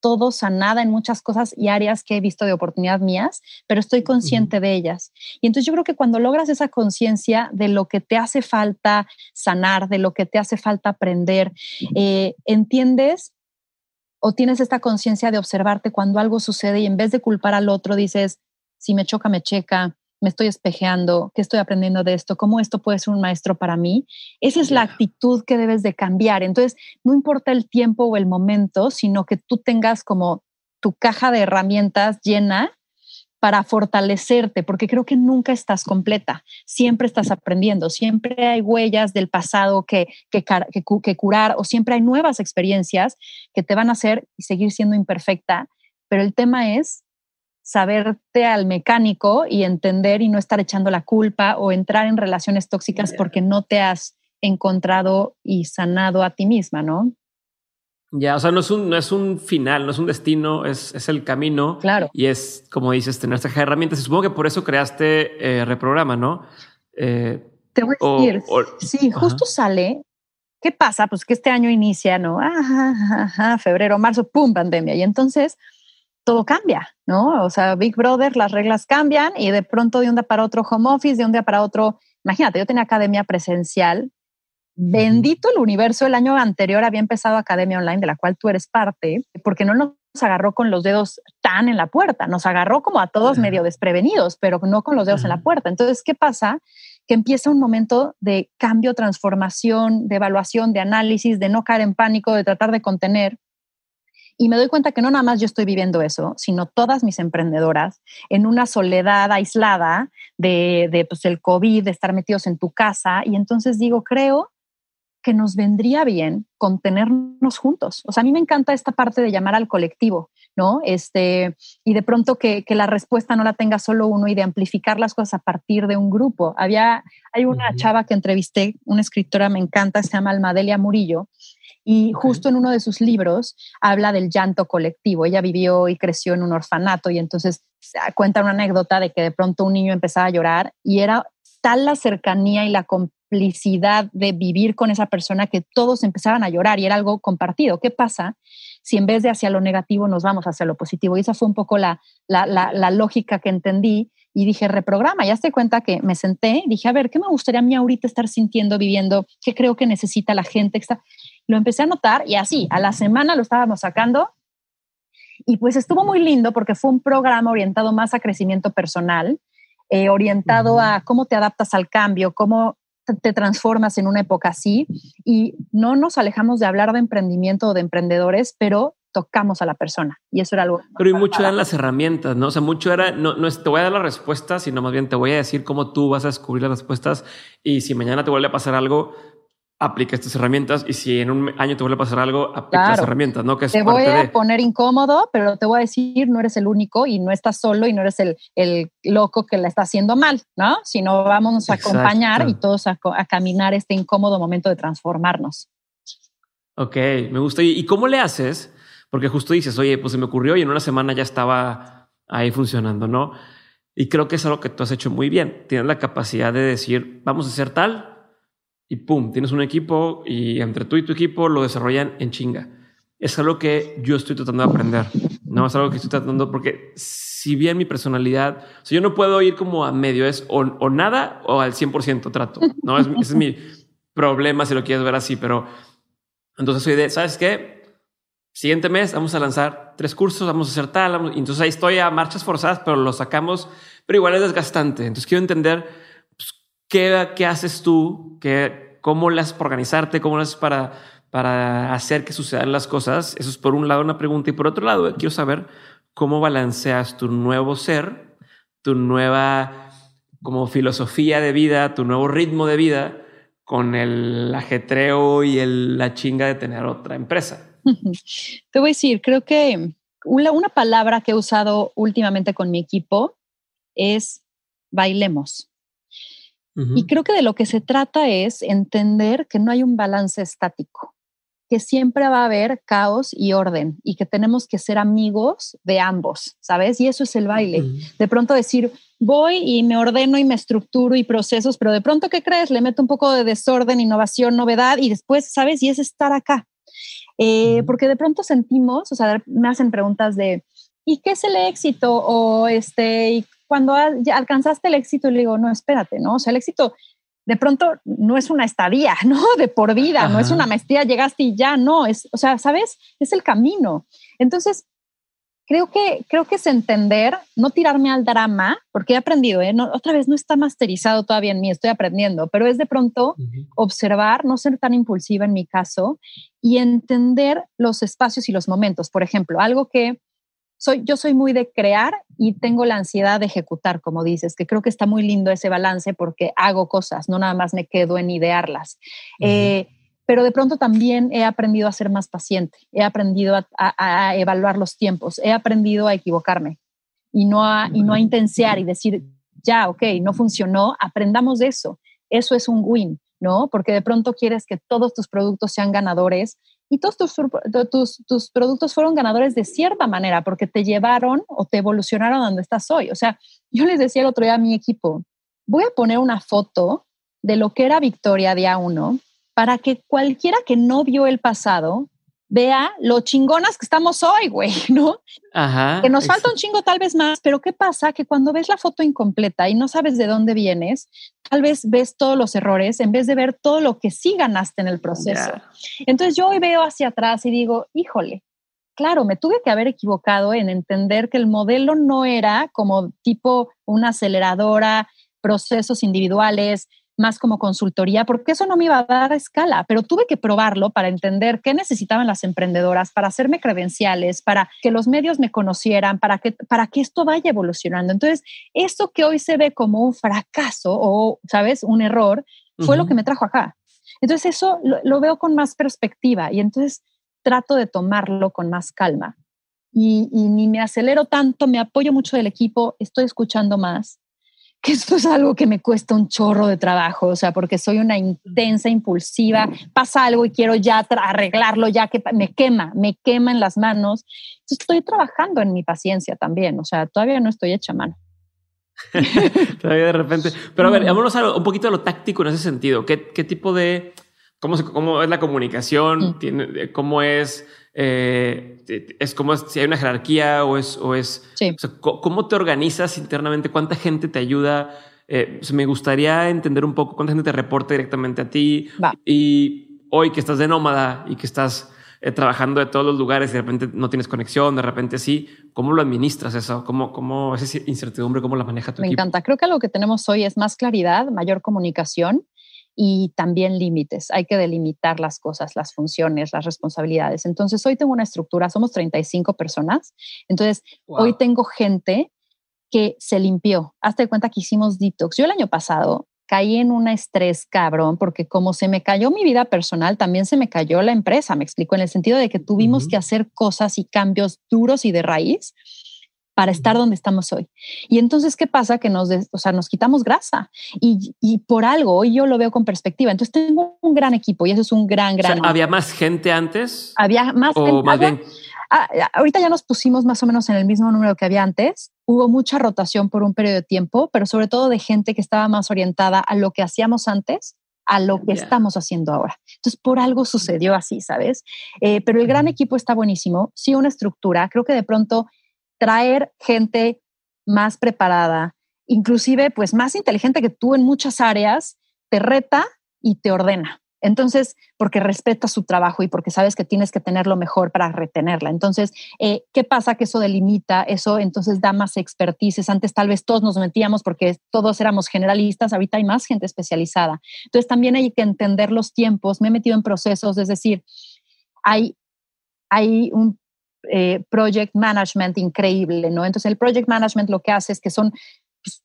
todo sanada en muchas cosas y áreas que he visto de oportunidad mías, pero estoy consciente de ellas. Y entonces yo creo que cuando logras esa conciencia de lo que te hace falta sanar, de lo que te hace falta aprender, eh, entiendes o tienes esta conciencia de observarte cuando algo sucede y en vez de culpar al otro dices, si me choca, me checa, me estoy espejeando, qué estoy aprendiendo de esto, cómo esto puede ser un maestro para mí. Esa es la actitud que debes de cambiar. Entonces, no importa el tiempo o el momento, sino que tú tengas como tu caja de herramientas llena para fortalecerte, porque creo que nunca estás completa, siempre estás aprendiendo, siempre hay huellas del pasado que, que, que, curar o siempre hay nuevas experiencias que te van a hacer seguir siendo imperfecta, pero el tema es saberte al mecánico y entender y no estar echando la culpa o entrar en relaciones tóxicas porque no te has encontrado y sanado a ti misma, ¿no? Ya, o sea, no es un, no es un final, no es un destino, es, es el camino. Claro. Y es, como dices, tener estas herramientas. Supongo que por eso creaste eh, Reprograma, ¿no? Eh, te voy a decir, sí, justo sale. ¿Qué pasa? Pues que este año inicia, ¿no? Ajá, febrero, marzo, pum, pandemia. Y entonces todo cambia, ¿no? O sea, Big Brother, las reglas cambian y de pronto de un día para otro home office, de un día para otro, imagínate, yo tenía academia presencial, bendito el universo, el año anterior había empezado academia online de la cual tú eres parte, porque no nos agarró con los dedos tan en la puerta, nos agarró como a todos medio desprevenidos, pero no con los dedos en la puerta. Entonces, ¿qué pasa? Que empieza un momento de cambio, transformación, de evaluación, de análisis, de no caer en pánico, de tratar de contener. Y me doy cuenta que no nada más yo estoy viviendo eso, sino todas mis emprendedoras en una soledad aislada de, de pues, el COVID, de estar metidos en tu casa. Y entonces digo, creo que nos vendría bien contenernos juntos. O sea, a mí me encanta esta parte de llamar al colectivo, ¿no? Este, y de pronto que, que la respuesta no la tenga solo uno y de amplificar las cosas a partir de un grupo. Había, hay una chava que entrevisté, una escritora me encanta, se llama Almadelia Murillo, y justo en uno de sus libros habla del llanto colectivo. Ella vivió y creció en un orfanato y entonces cuenta una anécdota de que de pronto un niño empezaba a llorar y era tal la cercanía y la complicidad de vivir con esa persona que todos empezaban a llorar y era algo compartido. ¿Qué pasa si en vez de hacia lo negativo nos vamos hacia lo positivo? Y esa fue un poco la, la, la lógica que entendí y dije, reprograma, ya te cuenta que me senté, dije, a ver, ¿qué me gustaría a mí ahorita estar sintiendo, viviendo? ¿Qué creo que necesita la gente? Lo empecé a notar y así, a la semana lo estábamos sacando y pues estuvo muy lindo porque fue un programa orientado más a crecimiento personal, eh, orientado a cómo te adaptas al cambio, cómo te transformas en una época así y no nos alejamos de hablar de emprendimiento o de emprendedores, pero tocamos a la persona y eso era algo. Pero y mucho eran las herramientas, ¿no? O sea, mucho era, no, no es, te voy a dar la respuesta, sino más bien te voy a decir cómo tú vas a descubrir las respuestas y si mañana te vuelve a pasar algo, aplica estas herramientas y si en un año te vuelve a pasar algo, aplica las herramientas, ¿no? Que te voy a poner incómodo, pero te voy a decir, no eres el único y no estás solo y no eres el, el loco que la está haciendo mal, ¿no? Sino vamos a acompañar y todos a, a, caminar este incómodo momento de transformarnos. Ok, me gusta. ¿Y cómo le haces? Porque justo dices, oye, pues se me ocurrió y en una semana ya estaba ahí funcionando, ¿no? Y creo que es algo que tú has hecho muy bien. Tienes la capacidad de decir, vamos a hacer tal y pum, tienes un equipo y entre tú y tu equipo lo desarrollan en chinga. Es algo que yo estoy tratando de aprender. No es algo que estoy tratando porque si bien mi personalidad, o sea, yo no puedo ir como a medio, es o, nada o al 100% trato. No es, ese es mi problema si lo quieres ver así, pero entonces soy de, ¿sabes qué? siguiente mes vamos a lanzar tres cursos, vamos a hacer tal. entonces ahí estoy a marchas forzadas, pero lo sacamos, pero igual es desgastante. Entonces quiero entender qué, qué haces tú, qué, cómo las para organizarte, cómo las para, para hacer que sucedan las cosas. Eso es por un lado una pregunta. Y por otro lado, quiero saber cómo balanceas tu nuevo ser, tu nueva como filosofía de vida, tu nuevo ritmo de vida con el ajetreo y el, la chinga de tener otra empresa. Te voy a decir, creo que una, una palabra que he usado últimamente con mi equipo es bailemos. Y creo que de lo que se trata es entender que no hay un balance estático, que siempre va a haber caos y orden y que tenemos que ser amigos de ambos, ¿sabes? Y eso es el baile. De pronto decir, voy y me ordeno y me estructuro y procesos, pero de pronto, ¿qué crees? Le meto un poco de desorden, innovación, novedad y después, ¿sabes? Y es estar acá. Eh, porque de pronto sentimos, o sea, me hacen preguntas de, ¿y qué es el éxito? O este, cuando ya alcanzaste el éxito, le digo, no, espérate, ¿no? O sea, el éxito de pronto no es una estadía, ¿no? De por vida, no es una maestría, llegaste y ya, no, es, o sea, ¿sabes? Es el camino. Entonces, creo que, creo que es entender, no tirarme al drama, porque he aprendido, ¿eh? otra vez no está masterizado todavía en mí, estoy aprendiendo, pero es de pronto observar, no ser tan impulsiva en mi caso y entender los espacios y los momentos. Por ejemplo, algo que soy, yo soy muy de crear y tengo la ansiedad de ejecutar, como dices, que creo que está muy lindo ese balance porque hago cosas, no nada más me quedo en idearlas. Eh, pero de pronto también he aprendido a ser más paciente, he aprendido a, evaluar los tiempos, he aprendido a equivocarme y no a, y no a intensear y decir, ya, ok, no funcionó, aprendamos de eso. Eso es un win, ¿no? Porque de pronto quieres que todos tus productos sean ganadores y todos tus, tus, productos fueron ganadores de cierta manera porque te llevaron o te evolucionaron a donde estás hoy. O sea, yo les decía el otro día a mi equipo, voy a poner una foto de lo que era Victoria día uno para que cualquiera que no vio el pasado vea lo chingonas que estamos hoy, güey, ¿no? Ajá. Que nos falta un chingo tal vez más, pero ¿qué pasa? Que cuando ves la foto incompleta y no sabes de dónde vienes, tal vez ves todos los errores en vez de ver todo lo que sí ganaste en el proceso. Entonces yo hoy veo hacia atrás y digo, híjole, claro, me tuve que haber equivocado en entender que el modelo no era como tipo una aceleradora, procesos individuales, más como consultoría, porque eso no me iba a dar escala, pero tuve que probarlo para entender qué necesitaban las emprendedoras, para hacerme credenciales, para que los medios me conocieran, para que, para que esto vaya evolucionando. Entonces, esto que hoy se ve como un fracaso o, ¿sabes?, un error, fue lo que me trajo acá. Entonces, eso lo, lo, veo con más perspectiva y entonces trato de tomarlo con más calma. Y, y ni me acelero tanto, me apoyo mucho del equipo, estoy escuchando más que esto es algo que me cuesta un chorro de trabajo, o sea, porque soy una intensa, impulsiva, pasa algo y quiero ya arreglarlo, ya que me quema, me quema en las manos. Entonces estoy trabajando en mi paciencia también, o sea, todavía no estoy hecha mano. todavía de repente. Pero a ver, vámonos a un poquito a lo táctico en ese sentido. ¿Qué, qué tipo de, cómo, cómo es la comunicación? Mm. Tiene, ¿Cómo es eh, es como si hay una jerarquía o es, o es ¿cómo te organizas internamente? ¿Cuánta gente te ayuda? Eh, me gustaría entender un poco cuánta gente te reporta directamente a ti y hoy que estás de nómada y que estás eh, trabajando de todos los lugares y de repente no tienes conexión, de repente sí, ¿cómo lo administras eso? ¿Cómo, cómo esa incertidumbre, cómo la maneja tu me equipo? Me encanta. Creo que lo que tenemos hoy es más claridad, mayor comunicación y también límites. Hay que delimitar las cosas, las funciones, las responsabilidades. Entonces, hoy tengo una estructura, somos 35 personas. Entonces, hoy tengo gente que se limpió. Hazte cuenta que hicimos detox. Yo el año pasado caí en un estrés cabrón porque como se me cayó mi vida personal, también se me cayó la empresa, me explico, en el sentido de que tuvimos que hacer cosas y cambios duros y de raíz para estar donde estamos hoy. Y entonces, ¿qué pasa? Que nos, o sea, nos quitamos grasa y, y, por algo, hoy yo lo veo con perspectiva. Entonces, tengo un gran equipo y eso es un gran, gran. ¿Había más gente antes? Había más gente. Más bien... Ah, ahorita ya nos pusimos más o menos en el mismo número que había antes. Hubo mucha rotación por un periodo de tiempo, pero sobre todo de gente que estaba más orientada a lo que hacíamos antes a lo que estamos haciendo ahora. Entonces, por algo sucedió así, ¿sabes? Eh, pero el gran equipo está buenísimo. Sí, una estructura. Creo que de pronto traer gente más preparada, inclusive pues más inteligente que tú en muchas áreas, te reta y te ordena. Entonces, porque respeta su trabajo y porque sabes que tienes que tener lo mejor para retenerla. Entonces, eh, ¿qué pasa? Que eso delimita, eso entonces da más expertices. Antes tal vez todos nos metíamos porque todos éramos generalistas, ahorita hay más gente especializada. Entonces, también hay que entender los tiempos. Me he metido en procesos, es decir, hay, hay un eh, project management increíble, ¿no? Entonces el project management lo que hace es que son, pues,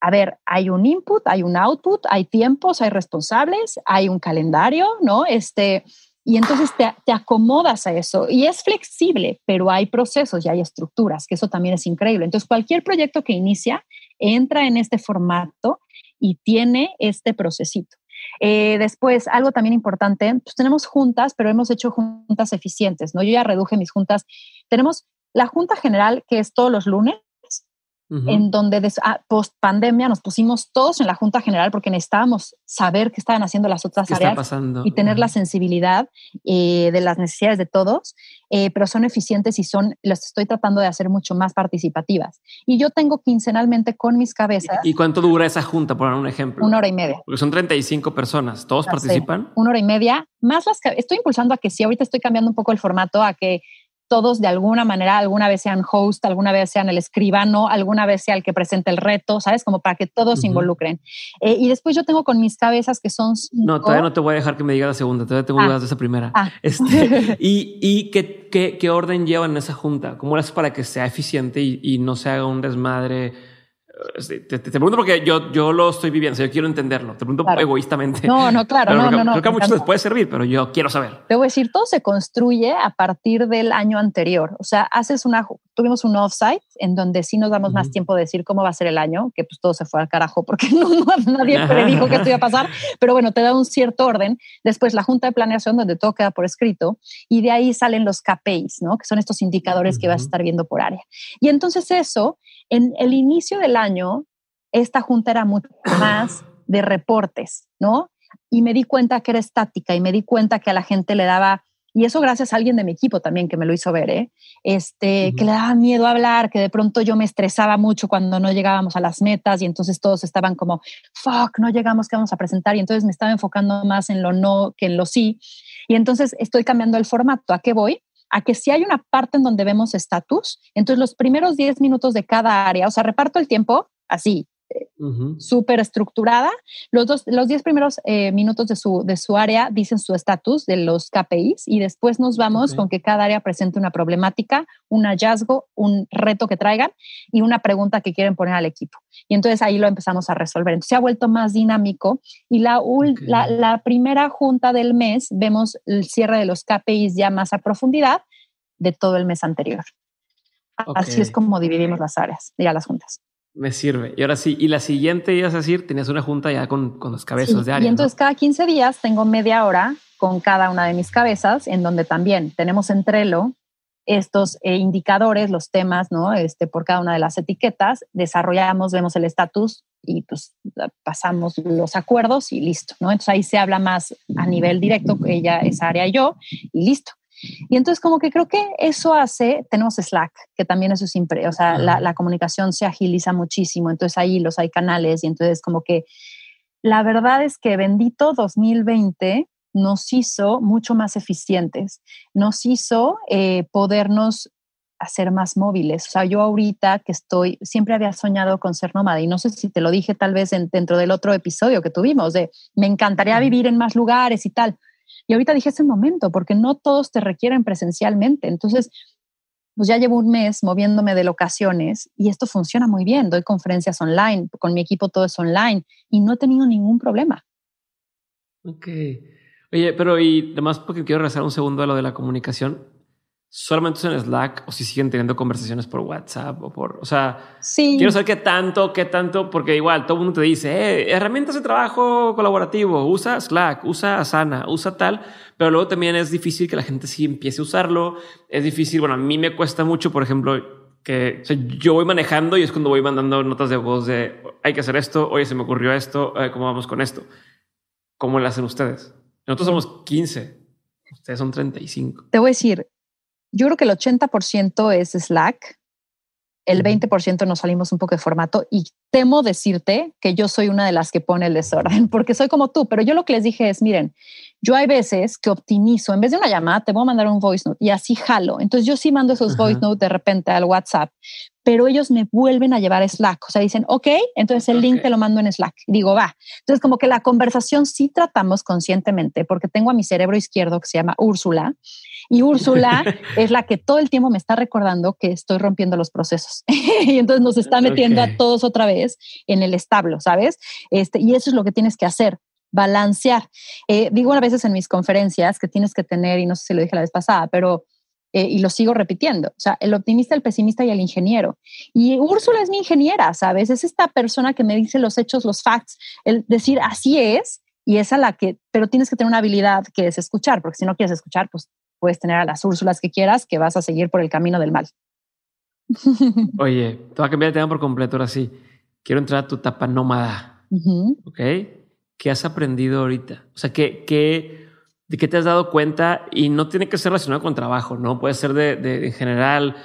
a ver, hay un input, hay un output, hay tiempos, hay responsables, hay un calendario, ¿no? Este, Y entonces te, te, acomodas a eso y es flexible, pero hay procesos y hay estructuras, que eso también es increíble. Entonces, cualquier proyecto que inicia entra en este formato y tiene este procesito. Eh, después, algo también importante, pues tenemos juntas, pero hemos hecho juntas eficientes, ¿no? Yo ya reduje mis juntas. Tenemos la junta general, que es todos los lunes, en donde ah, post pandemia nos pusimos todos en la Junta General porque necesitábamos saber qué estaban haciendo las otras áreas y tener la sensibilidad eh, de las necesidades de todos, eh, pero son eficientes y son, las estoy tratando de hacer mucho más participativas. Y yo tengo quincenalmente con mis cabezas. ¿Y cuánto dura esa junta, por un ejemplo? Una hora y media. Porque son 35 personas, ¿todos participan? Una hora y media, más las que estoy impulsando a que sí, ahorita estoy cambiando un poco el formato a que todos de alguna manera, alguna vez sean host, alguna vez sean el escribano, alguna vez sea el que presente el reto, ¿sabes? Como para que todos se involucren. Eh, y después yo tengo con mis cabezas que son... No, todavía no te voy a dejar que me diga la segunda, todavía tengo ah. dudas de esa primera. Ah. Este, ¿Y, y qué, qué, qué, orden llevan en esa junta? ¿Cómo lo haces para que sea eficiente y, y no se haga un desmadre? Te, pregunto porque yo, yo lo estoy viviendo, yo quiero entenderlo. Te pregunto egoístamente. No, no, claro, no, no, no. Creo que a muchos les puede servir, pero yo quiero saber. Te voy a decir, todo se construye a partir del año anterior. O sea, haces una, tuvimos un offsite en donde sí nos damos más tiempo de decir cómo va a ser el año, que pues todo se fue al carajo porque no, nadie predijo que esto iba a pasar, pero bueno, te da un cierto orden. Después la junta de planeación donde todo queda por escrito y de ahí salen los KPIs, ¿no? Que son estos indicadores que vas a estar viendo por área. Y entonces eso, en el inicio del año, esta junta era mucho más de reportes, ¿no? Y me di cuenta que era estática y me di cuenta que a la gente le daba, y eso gracias a alguien de mi equipo también que me lo hizo ver, ¿eh? este, que le daba miedo hablar, que de pronto yo me estresaba mucho cuando no llegábamos a las metas y entonces todos estaban como, fuck, no llegamos, ¿qué vamos a presentar? Y entonces me estaba enfocando más en lo no que en lo sí. Y entonces estoy cambiando el formato. ¿A qué voy? A que si hay una parte en donde vemos estatus, entonces los primeros 10 minutos de cada área, o sea, reparto el tiempo así, súper estructurada. Los, dos, los diez primeros eh, minutos de su, de su área dicen su estatus de los KPIs y después nos vamos con que cada área presente una problemática, un hallazgo, un reto que traigan y una pregunta que quieren poner al equipo. Y entonces ahí lo empezamos a resolver. Entonces se ha vuelto más dinámico y la, la, la primera junta del mes vemos el cierre de los KPIs ya más a profundidad de todo el mes anterior. Así es como dividimos las áreas, ya las juntas. Me sirve. Y ahora sí, y la siguiente, ibas a decir, tenías una junta ya con, con los cabezas de área. Y entonces cada 15 días tengo media hora con cada una de mis cabezas, en donde también tenemos en Trello estos eh, indicadores, los temas, ¿no? Este, por cada una de las etiquetas, desarrollamos, vemos el estatus y pues pasamos los acuerdos y listo, ¿no? Entonces ahí se habla más a nivel directo, ella, esa área y yo, y listo. Y entonces como que creo que eso hace, tenemos Slack, que también eso es siempre, o sea, la, la, comunicación se agiliza muchísimo, entonces ahí los hay canales y entonces como que la verdad es que bendito 2020 nos hizo mucho más eficientes, nos hizo eh, podernos hacer más móviles. O sea, yo ahorita que estoy, siempre había soñado con ser nómada y no sé si te lo dije tal vez dentro del otro episodio que tuvimos, de me encantaría vivir en más lugares y tal. Y ahorita dije, es el momento, porque no todos te requieren presencialmente. Entonces, pues ya llevo un mes moviéndome de locaciones y esto funciona muy bien. Doy conferencias online, con mi equipo todo es online y no he tenido ningún problema. Ok. Oye, pero y además porque quiero regresar un segundo a lo de la comunicación solamente en Slack o si siguen teniendo conversaciones por WhatsApp o por, o sea, sí. quiero saber qué tanto, qué tanto, porque igual todo el mundo te dice, eh, herramientas de trabajo colaborativo, usa Slack, usa Asana, usa tal, pero luego también es difícil que la gente sí empiece a usarlo. Es difícil, bueno, a mí me cuesta mucho, por ejemplo, que yo voy manejando y es cuando voy mandando notas de voz de hay que hacer esto, oye, se me ocurrió esto, eh, ¿cómo vamos con esto? ¿Cómo lo hacen ustedes? Nosotros somos 15, ustedes son 35. Te voy a decir, yo creo que el 80% es Slack, el 20% nos salimos un poco de formato y temo decirte que yo soy una de las que pone el desorden, porque soy como tú, pero yo lo que les dije es, miren, yo hay veces que optimizo, en vez de una llamada, te voy a mandar un voice note y así jalo. Entonces yo sí mando esos voice notes de repente al WhatsApp, pero ellos me vuelven a llevar Slack. O sea, dicen, ok, entonces el link te lo mando en Slack. digo, va. Entonces como que la conversación sí tratamos conscientemente, porque tengo a mi cerebro izquierdo que se llama Úrsula y Úrsula es la que todo el tiempo me está recordando que estoy rompiendo los procesos. y entonces nos está metiendo a todos otra vez en el establo, ¿sabes? Este, y eso es lo que tienes que hacer. balancear. Eh, digo a veces en mis conferencias que tienes que tener, y no sé si lo dije la vez pasada, pero eh, y lo sigo repitiendo, o sea, el optimista, el pesimista y el ingeniero. Y Úrsula es mi ingeniera, ¿sabes? Es esta persona que me dice los hechos, los facts, el decir así es, y es a la que, pero tienes que tener una habilidad que es escuchar, porque si no quieres escuchar, pues puedes tener a las Úrsulas que quieras, que vas a seguir por el camino del mal. Oye, te voy a cambiar el tema por completo ahora sí. Quiero entrar a tu etapa nómada. ¿Ok? ¿Qué has aprendido ahorita? O sea, ¿qué, qué, de qué te has dado cuenta? Y no tiene que ser relacionado con trabajo, ¿no? Puede ser de, de en general.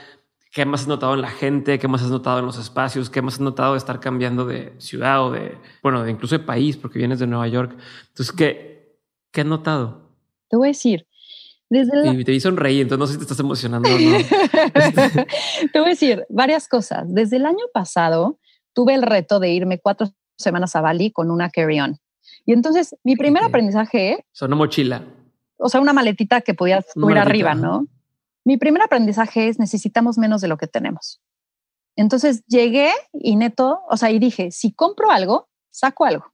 ¿Qué más has notado en la gente? ¿Qué más has notado en los espacios? ¿Qué más has notado de estar cambiando de ciudad o de, bueno, de incluso de país, porque vienes de Nueva York? Entonces, ¿qué, qué has notado? Te voy a decir, desde Y te vi sonreír, entonces no sé si te estás emocionando o no. te voy a decir varias cosas. Desde el año pasado tuve el reto de irme cuatro semanas a Bali con una carry-on. Y entonces mi primer aprendizaje... O una mochila. O sea, una maletita que podías subir arriba, ¿no? Mi primer aprendizaje es necesitamos menos de lo que tenemos. Entonces llegué y neto, o sea, y dije, si compro algo, saco algo,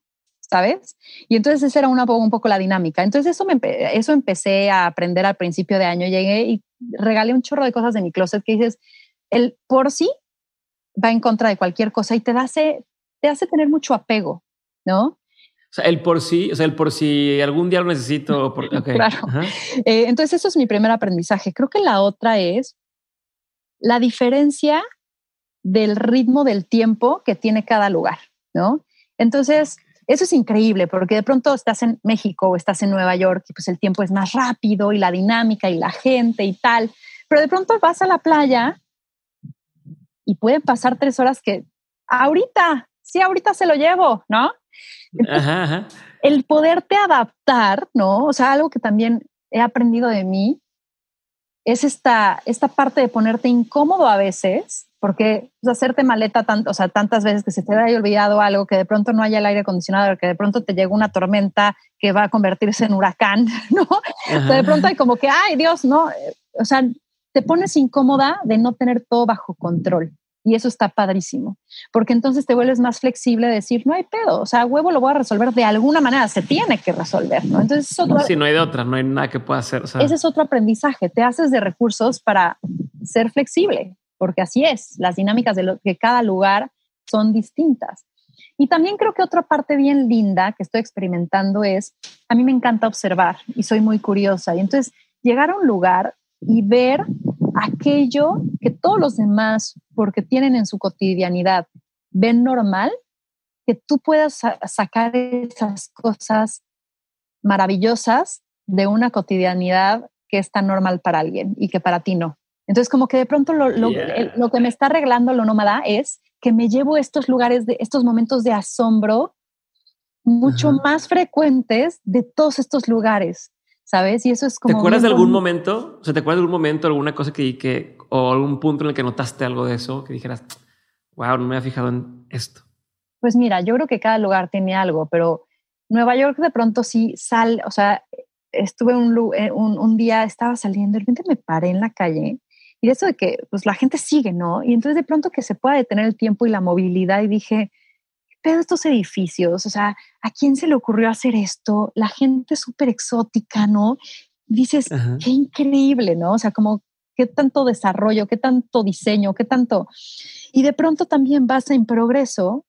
¿sabes? Y entonces esa era una, un poco la dinámica. Entonces eso, me, eso empecé a aprender al principio de año. Llegué y regalé un chorro de cosas de mi closet que dices, el por sí va en contra de cualquier cosa y te hace, te hace tener mucho apego, ¿no? O sea, el por sí, o sea, el por si algún día lo necesito. Claro. Eh, entonces, eso es mi primer aprendizaje. Creo que la otra es la diferencia del ritmo del tiempo que tiene cada lugar, ¿no? Entonces, eso es increíble porque de pronto estás en México o estás en Nueva York y pues el tiempo es más rápido y la dinámica y la gente y tal. Pero de pronto vas a la playa y pueden pasar tres horas que ahorita, sí, ahorita se lo llevo, ¿no? El poderte adaptar, ¿no? O sea, algo que también he aprendido de mí es esta, esta parte de ponerte incómodo a veces, porque pues, hacerte maleta tanto, o sea, tantas veces que se te haya olvidado algo, que de pronto no haya el aire acondicionado, que de pronto te llega una tormenta que va a convertirse en huracán, ¿no? O sea, de pronto hay como que, ay Dios, no, o sea, te pones incómoda de no tener todo bajo control. Y eso está padrísimo, porque entonces te vuelves más flexible de decir, no hay pedo, o sea, huevo lo voy a resolver de alguna manera, se tiene que resolver, ¿no? Entonces, es otro, sí, no hay de otra, no hay nada que pueda hacer. Ese es otro aprendizaje, te haces de recursos para ser flexible, porque así es, las dinámicas de, lo, que cada lugar son distintas. Y también creo que otra parte bien linda que estoy experimentando es, a mí me encanta observar y soy muy curiosa, y entonces llegar a un lugar y ver aquello que todos los demás, porque tienen en su cotidianidad, ven normal, que tú puedas sacar esas cosas maravillosas de una cotidianidad que es tan normal para alguien y que para ti no. Entonces, como que de pronto lo, lo, que me está arreglando lo nómada es que me llevo estos lugares, de estos momentos de asombro mucho más frecuentes de todos estos lugares. ¿sabes? Y eso es como... ¿Te acuerdas de algún momento? O sea, ¿te acuerdas de algún momento, alguna cosa que, que, o algún punto en el que notaste algo de eso, que dijeras, wow, no me había fijado en esto? Pues mira, yo creo que cada lugar tiene algo, pero Nueva York de pronto sí sale, o sea, estuve un, un, un día, estaba saliendo, de repente me paré en la calle y eso de que pues la gente sigue, ¿no? Y entonces de pronto que se pueda detener el tiempo y la movilidad y dije, pero estos edificios, o sea, ¿a quién se le ocurrió hacer esto? La gente súper exótica, ¿no? Dices, qué increíble, ¿no? O sea, como qué tanto desarrollo, qué tanto diseño, qué tanto... Y de pronto también vas en progreso.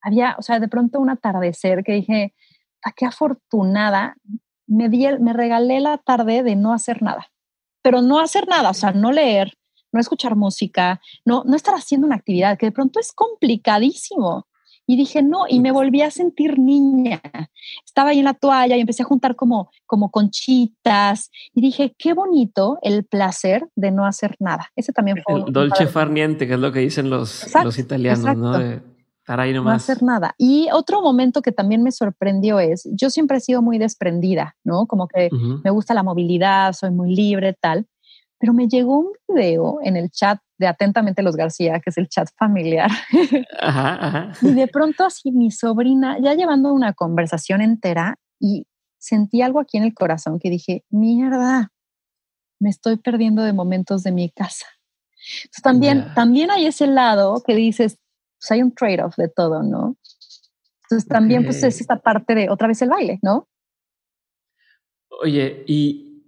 Había, o sea, de pronto un atardecer que dije, ¿a ah, qué afortunada! Me, di me regalé la tarde de no hacer nada. Pero no hacer nada, o sea, no leer, no escuchar música, no, no estar haciendo una actividad que de pronto es complicadísimo. Y dije, no, y me volví a sentir niña. Estaba ahí en la toalla y empecé a juntar como, como conchitas. Y dije, qué bonito el placer de no hacer nada. Ese también fue. El dolce farniente, que es lo que dicen los, los italianos, ¿no? De estar ahí nomás. No hacer nada. Y otro momento que también me sorprendió es, yo siempre he sido muy desprendida, ¿no? Como que me gusta la movilidad, soy muy libre, tal. Pero me llegó un video en el chat de Atentamente los García, que es el chat familiar. Y de pronto así mi sobrina, ya llevando una conversación entera y sentí algo aquí en el corazón que dije, mierda, me estoy perdiendo de momentos de mi casa. Entonces también, también hay ese lado que dices, pues hay un trade-off de todo, ¿no? Entonces también pues es esta parte de otra vez el baile, ¿no? Oye, y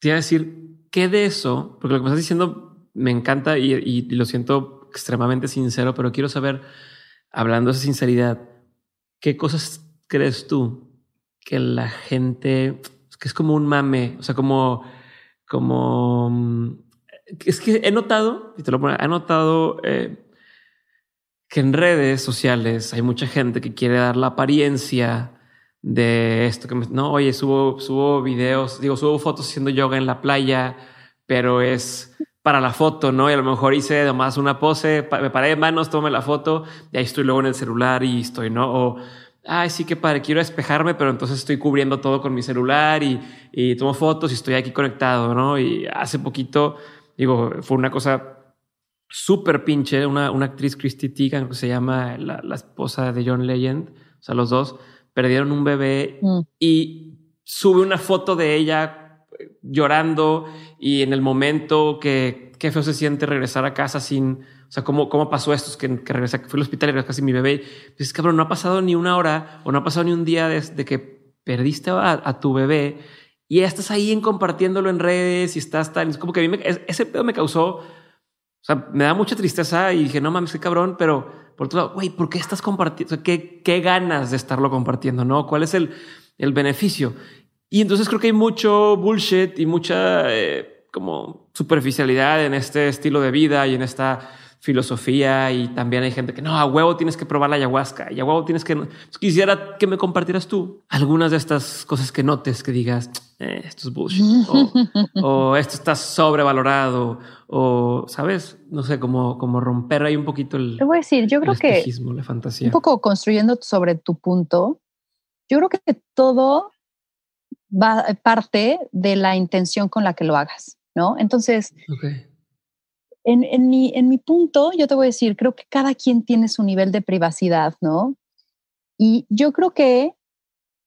te iba a decir, ¿qué de eso? Porque lo que me estás diciendo me encanta y, lo siento extremadamente sincero, pero quiero saber, hablando de esa sinceridad, ¿qué cosas crees tú que la gente, que es como un mame, o sea, como, como, mm, es que he notado, y te lo pongo, he notado eh, que en redes sociales hay mucha gente que quiere dar la apariencia de esto que no, oye, subo, subo videos, digo, subo fotos haciendo yoga en la playa, pero es para la foto, ¿no? Y a lo mejor hice nomás una pose, me paré de manos, tomé la foto y ahí estoy luego en el celular y estoy, ¿no? O, ay, sí que padre, quiero despejarme, pero entonces estoy cubriendo todo con mi celular y, y tomo fotos y estoy aquí conectado, ¿no? Y hace poquito, digo, fue una cosa súper pinche, una, una actriz Christy Teigen que se llama la, la, esposa de John Legend, o sea, los dos perdieron un bebé mm. y sube una foto de ella eh, llorando y en el momento que qué feo se siente regresar a casa sin, o sea, cómo, cómo pasó esto, es que, que regresé, fui al hospital y regresé casi mi bebé. Dices, cabrón, no ha pasado ni una hora o no ha pasado ni un día desde que perdiste a, tu bebé y estás ahí en compartiéndolo en redes y estás tan, es como que a mí ese pedo me causó sea, me da mucha tristeza y dije, no mames, qué cabrón, pero por otro lado, güey, ¿por qué estás compartiendo? ¿qué, ¿qué, ganas de estarlo compartiendo? ¿No? ¿Cuál es el, el beneficio? Y entonces creo que hay mucho bullshit y mucha eh, como superficialidad en este estilo de vida y en esta filosofía y también hay gente que no, a huevo tienes que probar la ayahuasca y a huevo tienes que... Quisiera que me compartieras tú algunas de estas cosas que notes, que digas, eh, esto es bullshit o, esto está sobrevalorado o, ¿sabes? No sé, como, como romper ahí un poquito el... Te voy a decir, yo creo que... La fantasía. Un poco construyendo sobre tu punto, yo creo que todo va parte de la intención con la que lo hagas, ¿no? Entonces... Okay en, en, mi, en mi punto, yo te voy a decir, creo que cada quien tiene su nivel de privacidad, ¿no? Y yo creo que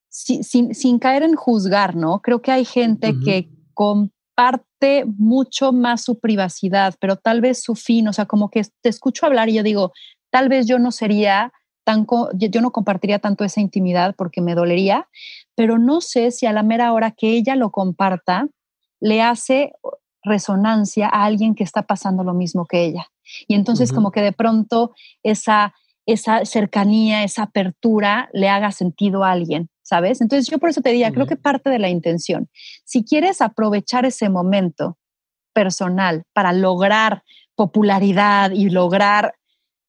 sin, sin, caer en juzgar, ¿no? Creo que hay gente que comparte mucho más su privacidad, pero tal vez su fin, o sea, como que te escucho hablar y yo digo, tal vez yo no sería tan, yo no compartiría tanto esa intimidad porque me dolería, pero no sé si a la mera hora que ella lo comparta, le hace resonancia a alguien que está pasando lo mismo que ella. Y entonces como que de pronto esa, esa cercanía, esa apertura le haga sentido a alguien, ¿sabes? Entonces yo por eso te diría, creo que parte de la intención, si quieres aprovechar ese momento personal para lograr popularidad y lograr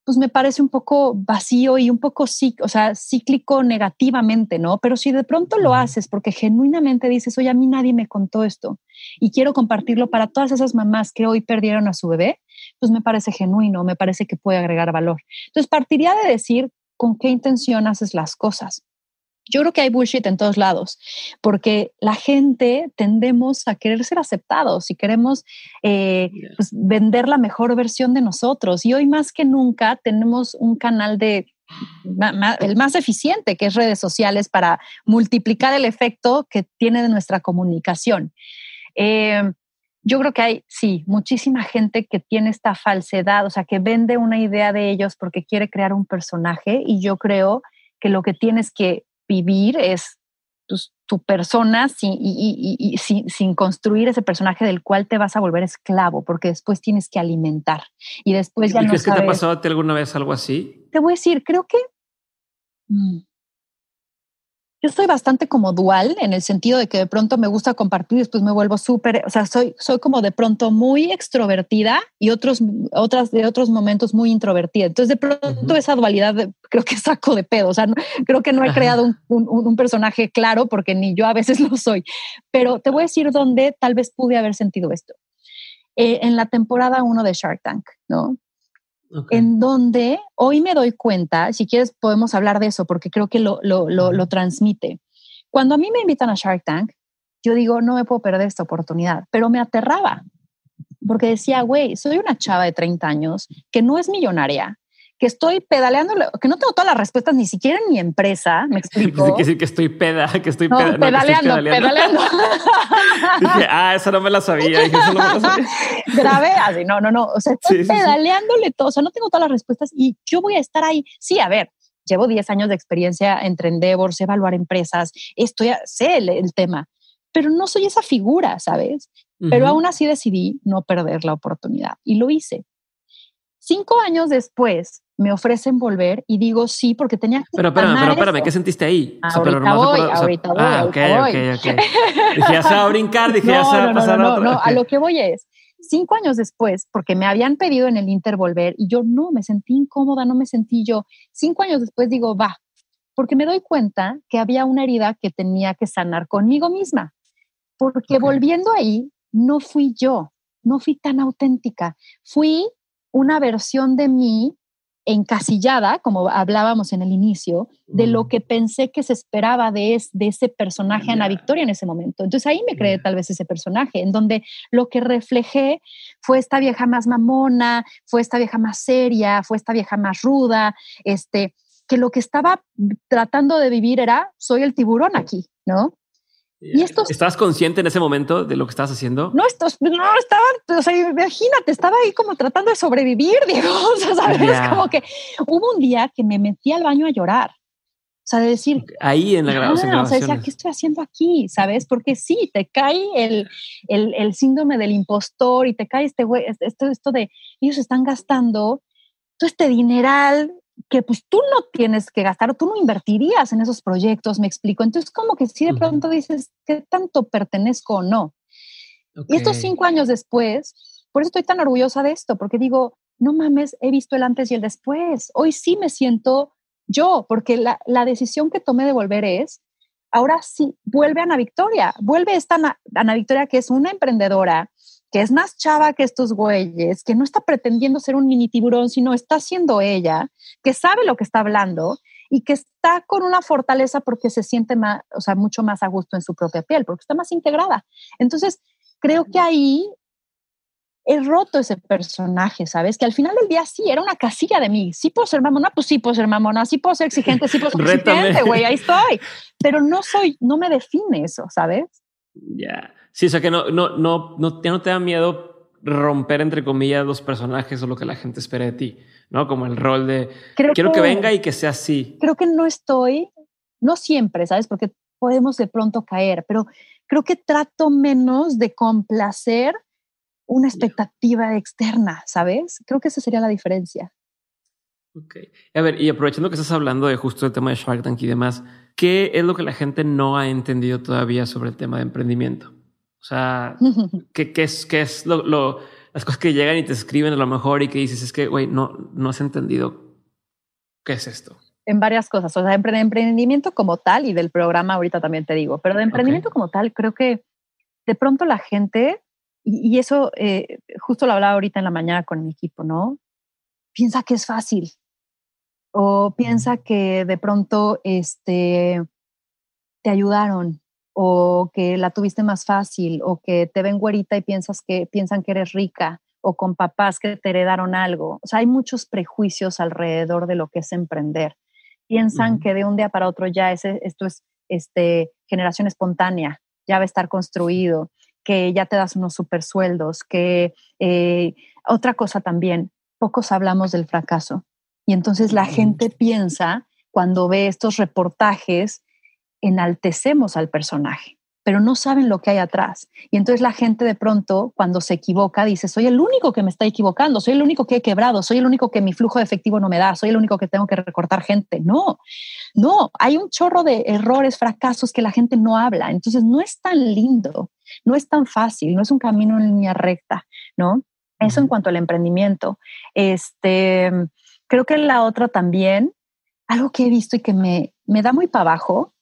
pues me parece un poco vacío y un poco o sea, cíclico negativamente, ¿no? Pero si de pronto lo haces porque genuinamente dices, oye, a mí nadie me contó esto y quiero compartirlo para todas esas mamás que hoy perdieron a su bebé, pues me parece genuino, me parece que puede agregar valor. Entonces, partiría de decir con qué intención haces las cosas. Yo creo que hay bullshit en todos lados, porque la gente tendemos a querer ser aceptados y queremos eh, pues, vender la mejor versión de nosotros. Y hoy más que nunca tenemos un canal de el más eficiente, que es redes sociales, para multiplicar el efecto que tiene de nuestra comunicación. Eh, yo creo que hay, sí, muchísima gente que tiene esta falsedad, o sea, que vende una idea de ellos porque quiere crear un personaje y yo creo que lo que tienes que vivir es pues, tu persona sin, y, sin, construir ese personaje del cual te vas a volver esclavo, porque después tienes que alimentar. Y después ya no ¿Crees que te ha pasado a ti alguna vez algo así? Te voy a decir, creo que... Mm, yo soy bastante como dual en el sentido de que de pronto me gusta compartir y después me vuelvo súper, o sea, soy, soy como de pronto muy extrovertida y otros, otras de otros momentos muy introvertida. Entonces de pronto esa dualidad creo que saco de pedo, o sea, creo que no he creado un, un, personaje claro porque ni yo a veces lo soy, pero te voy a decir dónde tal vez pude haber sentido esto. Eh, en la temporada 1 de Shark Tank, ¿no? En donde hoy me doy cuenta, si quieres podemos hablar de eso porque creo que lo, lo, lo, transmite. Cuando a mí me invitan a Shark Tank, yo digo, no me puedo perder esta oportunidad, pero me aterraba porque decía, güey, soy una chava de 30 años que no es millonaria, que estoy pedaleando, que no tengo todas las respuestas ni siquiera en mi empresa, me explico. que decir que estoy peda, que estoy no, pedaleando, pedaleando. Dije, ah, eso no me la sabía. Dije, eso no me la sabía. Grabé así, no, no, no. O sea, estoy pedaleándole todo. O sea, no tengo todas las respuestas y yo voy a estar ahí. Sí, a ver, llevo 10 años de experiencia entre Endeavor, sé evaluar empresas, estoy, sé el, tema, pero no soy esa figura, ¿sabes? Pero aún así decidí no perder la oportunidad y lo hice. Cinco años después me ofrecen volver y digo sí porque tenía que Pero espérame, pero espérame, ¿qué sentiste ahí? ahorita voy, ahorita voy, ah, ok, ok, ok. Dije, ya se va a brincar, dije, ya se va a pasar no, no, no, no, a lo que voy es, cinco años después, porque me habían pedido en el Inter volver y yo no, me sentí incómoda, no me sentí yo. Cinco años después digo, va, porque me doy cuenta que había una herida que tenía que sanar conmigo misma, porque volviendo ahí, no fui yo, no fui tan auténtica, fui una versión de mí encasillada, como hablábamos en el inicio, de lo que pensé que se esperaba de, de ese personaje Ana Victoria en ese momento. Entonces ahí me creé tal vez ese personaje, en donde lo que reflejé fue esta vieja más mamona, fue esta vieja más seria, fue esta vieja más ruda, este, que lo que estaba tratando de vivir era, soy el tiburón aquí, ¿no? Y ¿Estabas consciente en ese momento de lo que estabas haciendo? No, esto, no estaba, o sea, imagínate, estaba ahí como tratando de sobrevivir, Diego. O sea, ¿sabes? Como que hubo un día que me metí al baño a llorar. O sea, de decir. Ahí en la grabación. o sea, decía, ¿qué estoy haciendo aquí? ¿Sabes? Porque sí, te cae el, el, el síndrome del impostor y te cae este güey, esto, esto de ellos están gastando todo este dineral que pues tú no tienes que gastar tú no invertirías en esos proyectos, me explico. Entonces, como que si de pronto dices, ¿qué tanto pertenezco o no? Y estos cinco años después, por eso estoy tan orgullosa de esto, porque digo, no mames, he visto el antes y el después. Hoy sí me siento yo, porque la, la decisión que tomé de volver es, ahora sí, vuelve Ana Victoria, vuelve esta Ana Victoria que es una emprendedora, que es más chava que estos güeyes, que no está pretendiendo ser un mini tiburón, sino está siendo ella, que sabe lo que está hablando y que está con una fortaleza porque se siente más, o sea, mucho más a gusto en su propia piel, porque está más integrada. Entonces, creo que ahí he roto ese personaje, ¿sabes? Que al final del día sí, era una casilla de mí. Sí puedo ser mamona, pues sí puedo ser mamona, sí puedo ser exigente, sí puedo ser exigente, güey, ahí estoy. Pero no soy, no me define eso, ¿sabes? Ya. Sí, o sea que no, no, no, no, no te da miedo romper, entre comillas, los personajes o lo que la gente espera de ti, ¿no? Como el rol de quiero que, venga y que sea así. Creo que no estoy, no siempre, ¿sabes? Porque podemos de pronto caer, pero creo que trato menos de complacer una expectativa externa, ¿sabes? Creo que esa sería la diferencia. Ok. A ver, y aprovechando que estás hablando de justo el tema de Shark Tank y demás, ¿qué es lo que la gente no ha entendido todavía sobre el tema de emprendimiento? O sea, ¿qué, qué es, qué es lo, lo, las cosas que llegan y te escriben a lo mejor y que dices, es que, güey, no, no has entendido qué es esto? En varias cosas, o sea, de emprendimiento como tal y del programa ahorita también te digo, pero de emprendimiento como tal, creo que de pronto la gente, y, eso eh, justo lo hablaba ahorita en la mañana con mi equipo, ¿no? Piensa que es fácil o piensa que de pronto este, te ayudaron o que la tuviste más fácil, o que te ven güerita y piensas que, piensan que eres rica, o con papás que te heredaron algo. O sea, hay muchos prejuicios alrededor de lo que es emprender. Piensan que de un día para otro ya es, esto es este, generación espontánea, ya va a estar construido, que ya te das unos super sueldos, que eh, otra cosa también, pocos hablamos del fracaso. Y entonces la gente piensa, cuando ve estos reportajes, enaltecemos al personaje, pero no saben lo que hay atrás. Y entonces la gente de pronto, cuando se equivoca, dice, soy el único que me está equivocando, soy el único que he quebrado, soy el único que mi flujo de efectivo no me da, soy el único que tengo que recortar gente. No, no, hay un chorro de errores, fracasos que la gente no habla. Entonces no es tan lindo, no es tan fácil, no es un camino en línea recta, ¿no? Eso en cuanto al emprendimiento. Este, creo que la otra también, algo que he visto y que me, me da muy para abajo,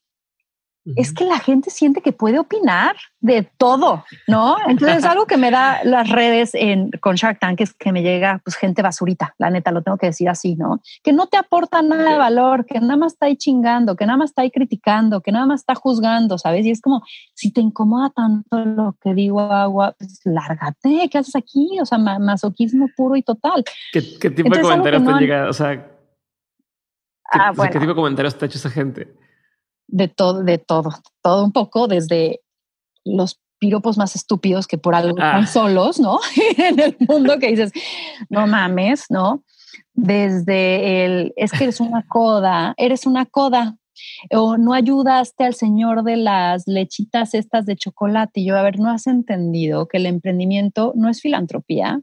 es que la gente siente que puede opinar de todo, ¿no? Entonces, algo que me da las redes en, con Shark Tank es que me llega pues gente basurita, la neta, lo tengo que decir así, ¿no? Que no te aporta nada de valor, que nada más está ahí chingando, que nada más está ahí criticando, que nada más está juzgando, ¿sabes? Y es como, si te incomoda tanto lo que digo, agua, pues lárgate, ¿qué haces aquí? O sea, masoquismo puro y total. ¿Qué, tipo de comentarios te llega? O sea, ¿qué, ah, ¿qué tipo de comentarios te ha hecho esa gente? De todo, de todo, todo un poco, desde los piropos más estúpidos que por algo están ah. solos, ¿no? en el mundo que dices, no mames, ¿no? desde el, es que eres una coda, eres una coda, o no ayudaste al señor de las lechitas estas de chocolate. Y yo, a ver, no has entendido que el emprendimiento no es filantropía,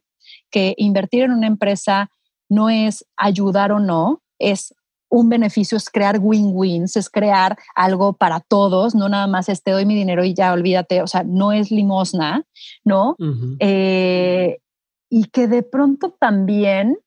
que invertir en una empresa no es ayudar o no, es un beneficio, es crear win-wins, es crear algo para todos, no nada más este doy mi dinero y ya olvídate, o sea, no es limosna, ¿no? Eh, y que de pronto también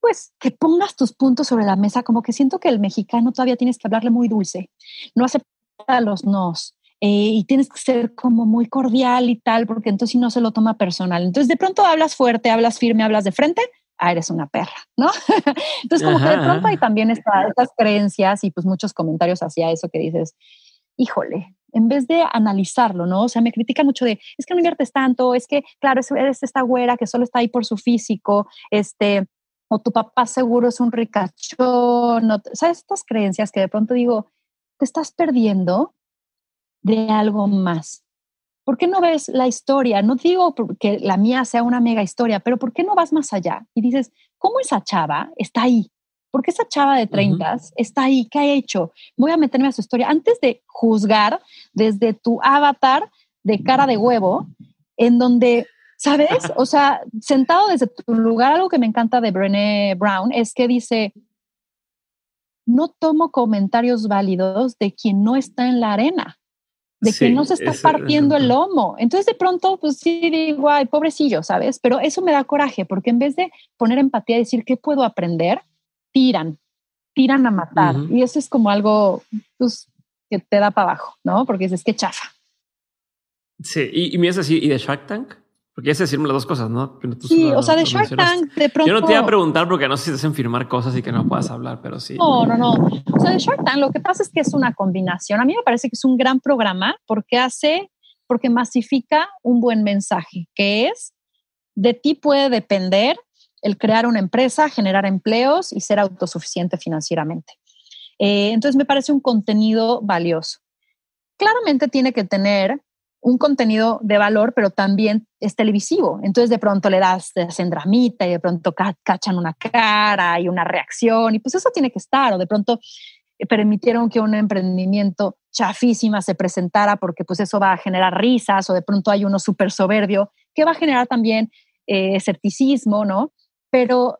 pues que pongas tus puntos sobre la mesa, como que siento que el mexicano todavía tienes que hablarle muy dulce, no acepta los nos. Eh, y tienes que ser como muy cordial y tal, porque entonces si no se lo toma personal. Entonces de pronto hablas fuerte, hablas firme, hablas de frente, ah, eres una perra, ¿no? entonces como que de pronto hay también estas creencias y pues muchos comentarios hacia eso que dices, híjole, en vez de analizarlo, ¿no? O sea, me critican mucho de, es que no inviertes tanto, es que, claro, eres esta güera que solo está ahí por su físico, este, o tu papá seguro es un ricachón, ¿sabes? Estas creencias que de pronto digo, te estás perdiendo de algo más. ¿Por qué no ves la historia? No digo que la mía sea una mega historia, pero ¿por qué no vas más allá? Y dices, ¿cómo esa chava está ahí? ¿Por qué esa chava de 30 está ahí? ¿Qué ha hecho? Voy a meterme a su historia. Antes de juzgar desde tu avatar de cara de huevo, en donde ¿Sabes? O sea, sentado desde tu lugar, algo que me encanta de Brené Brown es que dice, no tomo comentarios válidos de quien no está en la arena, de quien no se está partiendo el lomo. Entonces de pronto, pues sí digo, ay, pobrecillo, ¿sabes? Pero eso me da coraje, porque en vez de poner empatía y decir, ¿qué puedo aprender? Tiran, tiran a matar. Y eso es como algo, pues, que te da para abajo, ¿no? Porque dices, qué chafa. Sí, y, y me así, ¿y de Shark Tank? Porque es decirme las dos cosas, ¿no? sí, o sea, de Shark Tank, de pronto. Yo no te iba a preguntar porque no sé si te hacen firmar cosas y que no puedas hablar, pero sí. No, no, no. O sea, de Shark Tank lo que pasa es que es una combinación. A mí me parece que es un gran programa porque hace, porque masifica un buen mensaje, que es de ti puede depender el crear una empresa, generar empleos y ser autosuficiente financieramente. Eh, entonces me parece un contenido valioso. Claramente tiene que tener un contenido de valor, pero también es televisivo. Entonces de pronto le das, te hacen dramita y de pronto cachan una cara y una reacción y pues eso tiene que estar. O de pronto eh, permitieron que un emprendimiento chafísima se presentara porque pues eso va a generar risas o de pronto hay uno súper soberbio que va a generar también eh, escepticismo, ¿no? Pero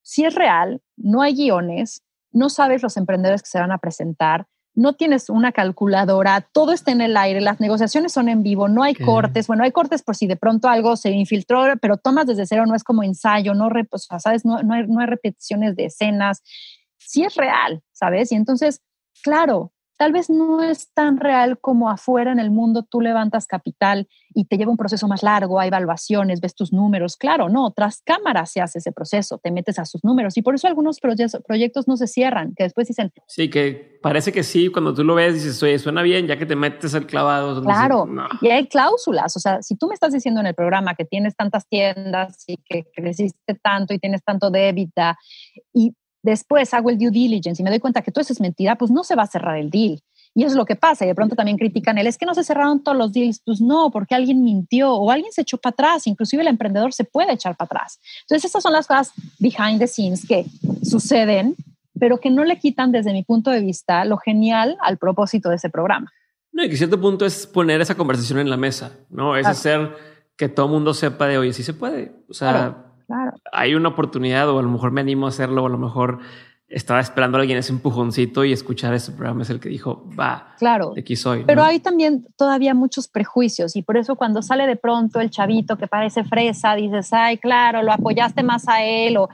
si es real, no hay guiones, no sabes los emprendedores que se van a presentar, no tienes una calculadora, todo está en el aire, las negociaciones son en vivo, no hay cortes, bueno, hay cortes por si de pronto algo se infiltró, pero tomas desde cero, no es como ensayo, no, ¿sabes? No, no, hay, no hay repeticiones de escenas, sí es real, ¿sabes? Y entonces, claro, tal vez no es tan real como afuera en el mundo tú levantas capital y te lleva un proceso más largo, hay evaluaciones, ves tus números. Claro, no, tras cámaras se hace ese proceso, te metes a sus números y por eso algunos proyectos no se cierran, que después dicen... Sí, que parece que sí, cuando tú lo ves dices, oye, suena bien, ya que te metes el clavado. Claro, y hay cláusulas, o sea, si tú me estás diciendo en el programa que tienes tantas tiendas y que creciste tanto y tienes tanto débita y después hago el due diligence y me doy cuenta que todo eso es mentira, pues no se va a cerrar el deal. Y eso es lo que pasa. Y de pronto también critican él, es que no se cerraron todos los deals. Pues no, porque alguien mintió o alguien se echó para atrás. Inclusive el emprendedor se puede echar para atrás. Entonces esas son las cosas behind the scenes que suceden, pero que no le quitan desde mi punto de vista lo genial al propósito de ese programa. No, y que cierto punto es poner esa conversación en la mesa, ¿no? Es hacer que todo el mundo sepa de, oye, sí se puede. O sea, hay una oportunidad o a lo mejor me animo a hacerlo o a lo mejor estaba esperando a alguien ese empujoncito y escuchar ese programa es el que dijo, va, claro, de aquí soy. Pero hay también todavía muchos prejuicios y por eso cuando sale de pronto el chavito que parece fresa, dices, ay, claro, lo apoyaste más a él o,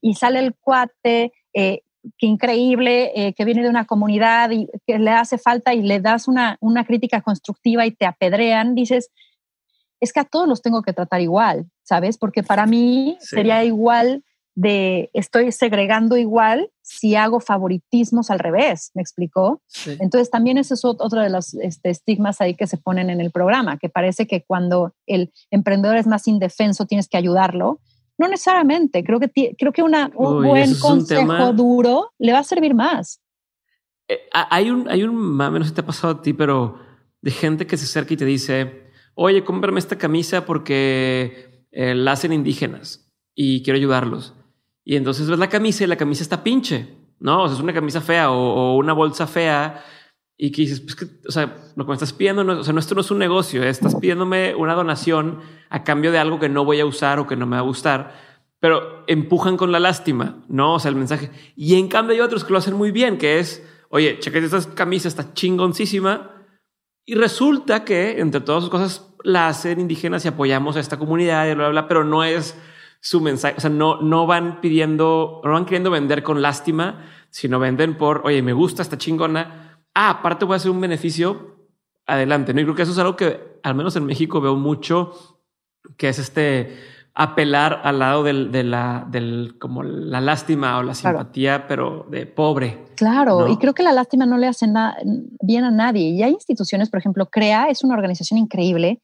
y sale el cuate. Eh, que increíble, eh, que viene de una comunidad y que le hace falta y le das una, una crítica constructiva y te apedrean, dices, es que a todos los tengo que tratar igual, ¿sabes? Porque para mí sería igual de, estoy segregando igual si hago favoritismos al revés, ¿me explicó? Entonces también eso es otro de los este, estigmas ahí que se ponen en el programa, que parece que cuando el emprendedor es más indefenso tienes que ayudarlo. No necesariamente, creo que, creo que una, un buen consejo duro le va a servir más. Eh, hay un, hay un mame, no sé si te ha pasado a ti, pero de gente que se acerca y te dice, oye, cómprame esta camisa porque eh, la hacen indígenas y quiero ayudarlos. Y entonces ves la camisa y la camisa está pinche, ¿no? O sea, es una camisa fea o, una bolsa fea y que dices, pues o sea, lo que me estás pidiendo, no, o sea, no, esto no es un negocio, ¿eh? estás pidiéndome una donación a cambio de algo que no voy a usar o que no me va a gustar, pero empujan con la lástima, ¿no? O sea, el mensaje. Y en cambio hay otros que lo hacen muy bien, que es, oye, cheque esta camisa, está chingoncísima. Y resulta que entre todas sus cosas la hacen indígenas y apoyamos a esta comunidad y bla, bla, bla, pero no es su mensaje. O sea, no, no van pidiendo, no van queriendo vender con lástima, sino venden por, oye, me gusta esta chingona. Ah, aparte voy a hacer un beneficio. Adelante. No, y creo que eso es algo que al menos en México veo mucho, que es este apelar al lado del, de la, del, como la lástima o la simpatía, pero de pobre. Claro, y creo que la lástima no le hace nada bien a nadie. Y hay instituciones, por ejemplo, CREA es una organización increíble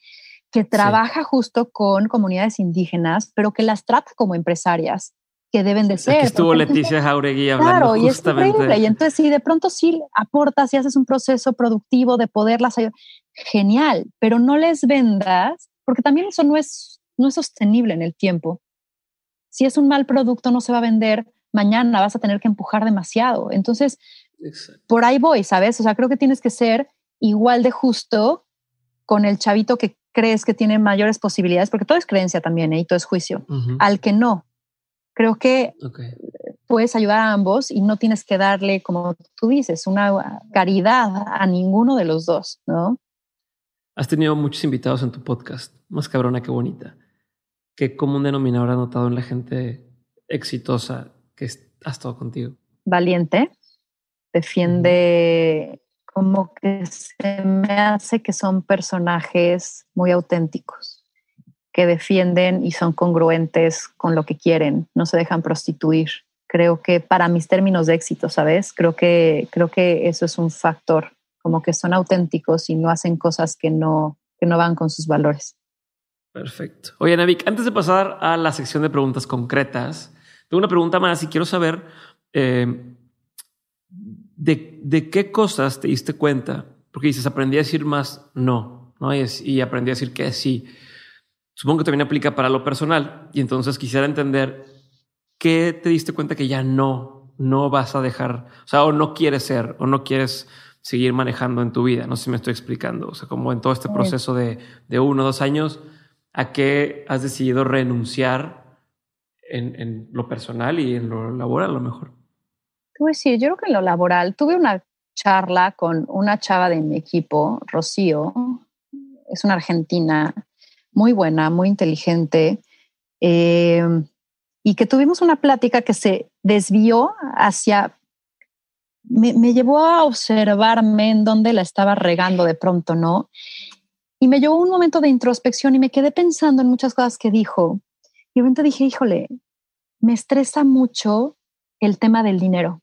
que trabaja justo con comunidades indígenas, pero que las trata como empresarias que deben de ser. Aquí estuvo Leticia Jauregui hablando claro, y es increíble. Y entonces, si de pronto sí aportas y haces un proceso productivo de poderlas ayudar, genial, pero no les vendas, porque también eso no es no es sostenible en el tiempo. Si es un mal producto, no se va a vender mañana, vas a tener que empujar demasiado. Entonces, por ahí voy, ¿sabes? O sea, creo que tienes que ser igual de justo con el chavito que crees que tiene mayores posibilidades, porque todo es creencia también, ¿eh? y todo es juicio, al que no. Creo que puedes ayudar a ambos y no tienes que darle, como tú dices, una caridad a ninguno de los dos, ¿no? Has tenido muchos invitados en tu podcast, más cabrona que bonita. ¿Qué común denominador has notado en la gente exitosa que ha estado contigo? Valiente, defiende como que se me hace que son personajes muy auténticos, que defienden y son congruentes con lo que quieren, no se dejan prostituir. Creo que para mis términos de éxito, ¿sabes? Creo que, creo que eso es un factor, como que son auténticos y no hacen cosas que no, que no van con sus valores. Perfecto. Oye, Navik, antes de pasar a la sección de preguntas concretas, tengo una pregunta más y quiero saber eh, de, qué cosas te diste cuenta, porque dices, aprendí a decir más no, ¿no? Y, y aprendí a decir que sí. Supongo que también aplica para lo personal y entonces quisiera entender qué te diste cuenta que ya no, no vas a dejar, o sea, o no quieres ser, o no quieres seguir manejando en tu vida. No sé si me estoy explicando. O sea, como en todo este proceso de, de uno o dos años, ¿A qué has decidido renunciar en, lo personal y en lo laboral a lo mejor? Pues sí, yo creo que en lo laboral tuve una charla con una chava de mi equipo, Rocío, es una argentina muy buena, muy inteligente, eh, y que tuvimos una plática que se desvió hacia, me, me, llevó a observarme en dónde la estaba regando de pronto, ¿no? Y me llevó un momento de introspección y me quedé pensando en muchas cosas que dijo. Y de repente dije, híjole, me estresa mucho el tema del dinero.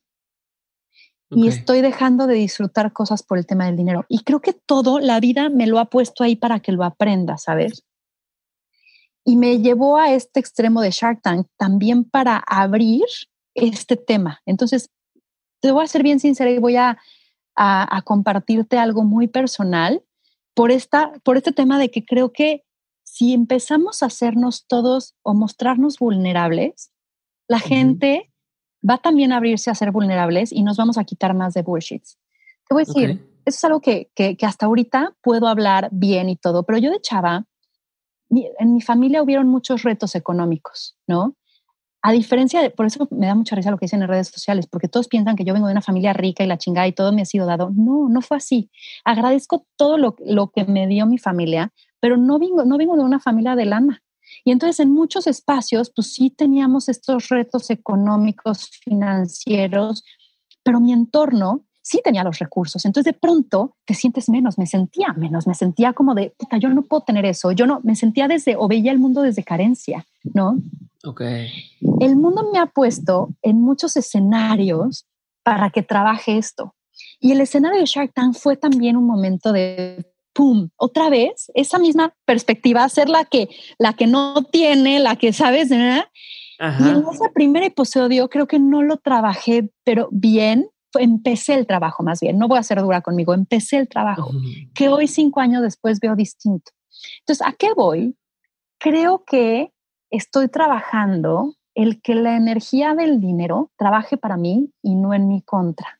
Y estoy dejando de disfrutar cosas por el tema del dinero. Y creo que todo, la vida me lo ha puesto ahí para que lo aprenda, ¿sabes? Y me llevó a este extremo de Shark Tank también para abrir este tema. Entonces, te voy a ser bien sincera y voy a, a, a compartirte algo muy personal por, esta, por este tema de que creo que si empezamos a hacernos todos o mostrarnos vulnerables, la gente va también a abrirse a ser vulnerables y nos vamos a quitar más de bullshits. Te voy a decir, eso es algo que, que, que, hasta ahorita puedo hablar bien y todo, pero yo de chava, en mi familia hubieron muchos retos económicos, ¿no? A diferencia de, por eso me da mucha risa lo que dicen en redes sociales, porque todos piensan que yo vengo de una familia rica y la chingada y todo me ha sido dado. No, no fue así. Agradezco todo lo, lo que me dio mi familia, pero no vengo, no vengo de una familia de lana. Y entonces en muchos espacios, pues sí teníamos estos retos económicos, financieros, pero mi entorno sí tenía los recursos. Entonces de pronto te sientes menos, me sentía menos, me sentía como de, puta, yo no puedo tener eso, yo no, me sentía desde, o veía el mundo desde carencia, ¿no? Ok. El mundo me ha puesto en muchos escenarios para que trabaje esto. Y el escenario de Shark Tank fue también un momento de pum, otra vez esa misma perspectiva, ser la que la que no tiene, la que sabes, ¿verdad? Y en ese primer episodio creo que no lo trabajé, pero bien, empecé el trabajo más bien, no voy a ser dura conmigo, empecé el trabajo, que hoy cinco años después veo distinto. Entonces, ¿a qué voy? Creo que estoy trabajando el que la energía del dinero trabaje para mí y no en mi contra.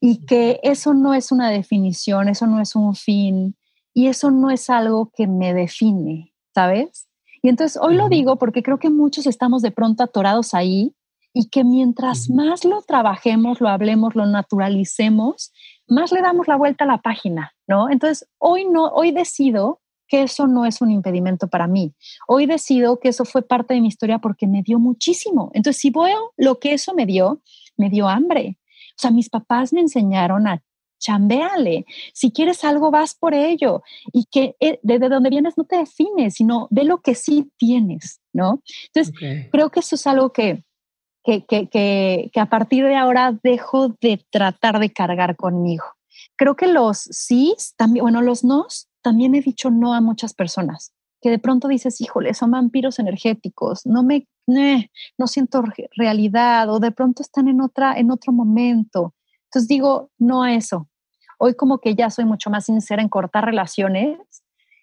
Y que eso no es una definición, eso no es un fin y eso no es algo que me define, ¿sabes? Y entonces hoy lo digo porque creo que muchos estamos de pronto atorados ahí y que mientras más lo trabajemos, lo hablemos, lo naturalicemos, más le damos la vuelta a la página, ¿no? Entonces, hoy no, hoy decido que eso no es un impedimento para mí. Hoy decido que eso fue parte de mi historia porque me dio muchísimo. Entonces, si veo lo que eso me dio, me dio hambre. O sea, mis papás me enseñaron a chambeale. Si quieres algo, vas por ello. Y que eh, desde donde vienes no te defines, sino ve lo que sí tienes, ¿no? Entonces, creo que eso es algo que, que, que, que, a partir de ahora dejo de tratar de cargar conmigo. Creo que los sí, también, bueno, los nos, también he dicho no a muchas personas, que de pronto dices, híjole, son vampiros energéticos, no me, no siento realidad, o de pronto están en, otra, en otro momento. Entonces digo, no a eso. Hoy como que ya soy mucho más sincera en cortar relaciones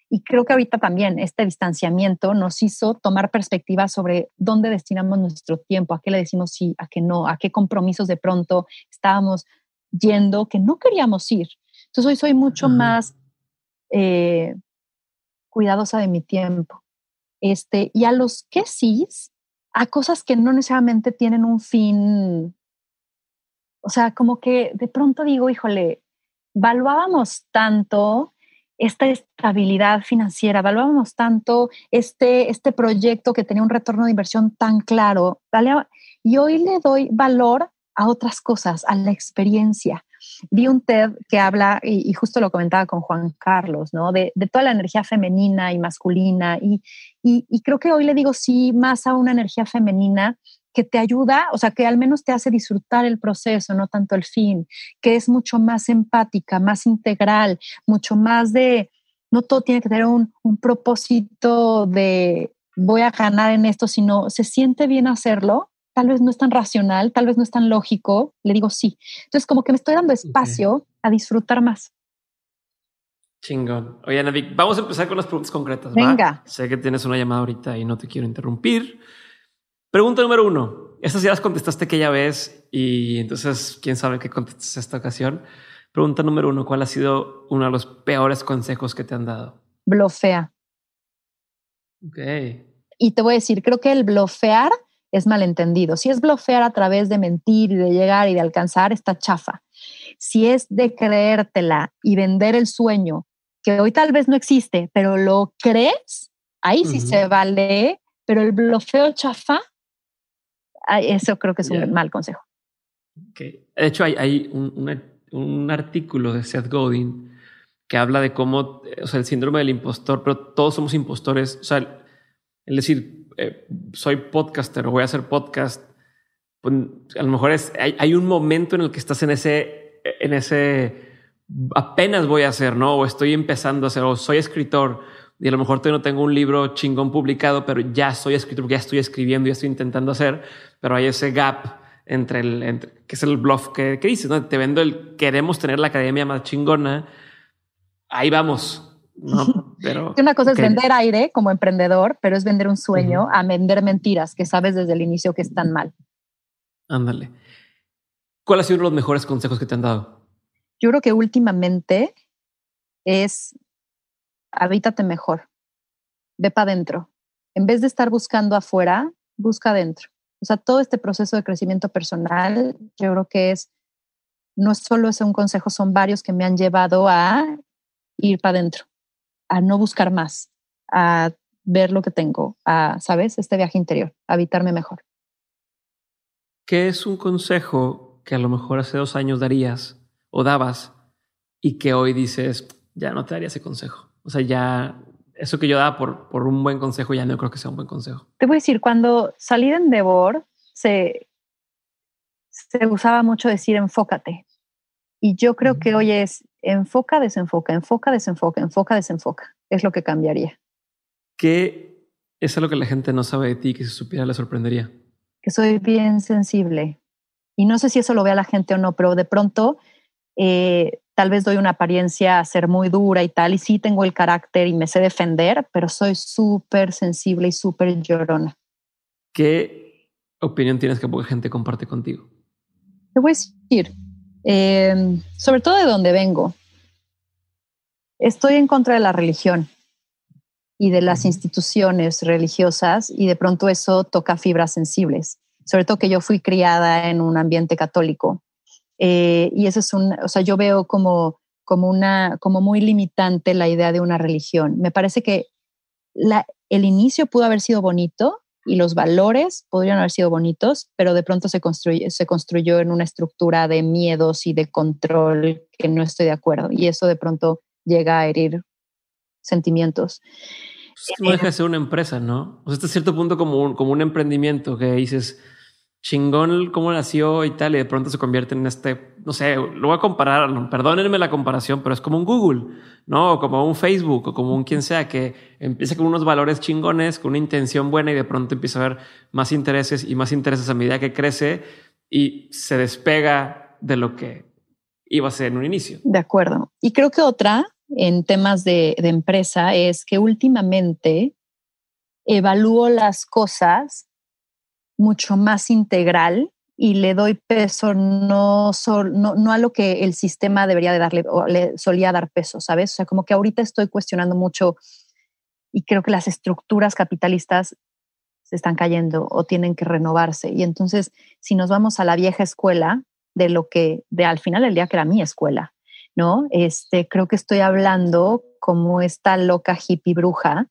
y creo que ahorita también este distanciamiento nos hizo tomar perspectiva sobre dónde destinamos nuestro tiempo, a qué le decimos sí, a qué no, a qué compromisos de pronto estábamos yendo que no queríamos ir. Entonces hoy soy mucho más eh, cuidadosa de mi tiempo. Este, y a los que sí, a cosas que no necesariamente tienen un fin. O sea, como que de pronto digo, híjole, valuábamos tanto esta estabilidad financiera, evaluábamos tanto este, este proyecto que tenía un retorno de inversión tan claro, y hoy le doy valor a otras cosas, a la experiencia. Vi un TED que habla, y, justo lo comentaba con Juan Carlos, ¿no? De, toda la energía femenina y masculina, y, y creo que hoy le digo sí más a una energía femenina que te ayuda, o sea, que al menos te hace disfrutar el proceso, no tanto el fin, que es mucho más empática, más integral, mucho más de, no todo tiene que tener un, propósito de voy a ganar en esto, sino se siente bien hacerlo, tal vez no es tan racional, tal vez no es tan lógico, le digo sí. Entonces, como que me estoy dando espacio a disfrutar más. Chingón. Oye, Navik, vamos a empezar con las preguntas concretas. Venga. Sé que tienes una llamada ahorita y no te quiero interrumpir. Pregunta número uno. Estas ya las contestaste aquella vez y entonces quién sabe qué contestas esta ocasión. Pregunta número uno. ¿Cuál ha sido uno de los peores consejos que te han dado? Blofea. Ok. Y te voy a decir, creo que el blofear es malentendido. Si es blofear a través de mentir y de llegar y de alcanzar, está chafa. Si es de creértela y vender el sueño, que hoy tal vez no existe, pero lo crees, ahí sí se vale, pero el blofeo chafa eso creo que es un mal consejo. De hecho, hay, un, artículo de Seth Godin que habla de cómo, o sea, el síndrome del impostor, pero todos somos impostores. O sea, el decir, eh, soy podcaster o voy a hacer podcast, pues, a lo mejor es, hay, un momento en el que estás en ese, en ese, apenas voy a hacer, ¿no? O estoy empezando a hacer, o soy escritor y a lo mejor todavía no tengo un libro chingón publicado, pero ya soy escritor, ya estoy escribiendo, ya estoy intentando hacer, pero hay ese gap entre el, que es el bluff que, que dices, ¿no? Te vendo el queremos tener la academia más chingona, ahí vamos, ¿no? Pero una cosa es vender aire como emprendedor, pero es vender un sueño a vender mentiras que sabes desde el inicio que están mal. Ándale. ¿Cuál ha sido uno de los mejores consejos que te han dado? Yo creo que últimamente es habítate mejor, ve para adentro. En vez de estar buscando afuera, busca adentro. O sea, todo este proceso de crecimiento personal, yo creo que es, no solo es un consejo, son varios que me han llevado a ir para adentro, a no buscar más, a ver lo que tengo, a, ¿sabes? Este viaje interior, a habitarme mejor. ¿Qué es un consejo que a lo mejor hace dos años darías o dabas y que hoy dices, ya no te daría ese consejo? O sea, ya eso que yo daba por, por un buen consejo ya no creo que sea un buen consejo. Te voy a decir, cuando salí de Endeavor, se, se usaba mucho decir enfócate. Y yo creo que hoy es enfoca, desenfoca, enfoca, desenfoca, enfoca, desenfoca. Es lo que cambiaría. ¿Qué es lo que la gente no sabe de ti que si supiera le sorprendería? Que soy bien sensible. Y no sé si eso lo ve a la gente o no, pero de pronto eh, tal vez doy una apariencia a ser muy dura y tal, y sí tengo el carácter y me sé defender, pero soy súper sensible y súper llorona. ¿Qué opinión tienes que poca gente comparte contigo? Te voy a decir, em, sobre todo de donde vengo, estoy en contra de la religión y de las instituciones religiosas y de pronto eso toca fibras sensibles, sobre todo que yo fui criada en un ambiente católico. Eh, y eso es un, o sea, yo veo como, como, una, como muy limitante la idea de una religión. Me parece que la, el inicio pudo haber sido bonito y los valores podrían haber sido bonitos, pero de pronto se construyó, se construyó en una estructura de miedos y de control que no estoy de acuerdo. Y eso de pronto llega a herir sentimientos. Pues no deja de ser una empresa, ¿no? O sea, hasta cierto punto como un, como un emprendimiento que dices, chingón cómo nació y tal, y de pronto se convierte en este, no sé, lo voy a comparar, perdónenme la comparación, pero es como un Google, ¿no? O como un Facebook, o como un quien sea, que empieza con unos valores chingones, con una intención buena y de pronto empieza a ver más intereses y más intereses a medida que crece y se despega de lo que iba a ser en un inicio. De acuerdo. Y creo que otra en temas de, de empresa es que últimamente evalúo las cosas mucho más integral y le doy peso no, no, no, a lo que el sistema debería de darle o le solía dar peso, ¿sabes? O sea, como que ahorita estoy cuestionando mucho y creo que las estructuras capitalistas se están cayendo o tienen que renovarse. Y entonces, si nos vamos a la vieja escuela, de lo que, de al final del día que era mi escuela, ¿no? Este, creo que estoy hablando como esta loca hippie bruja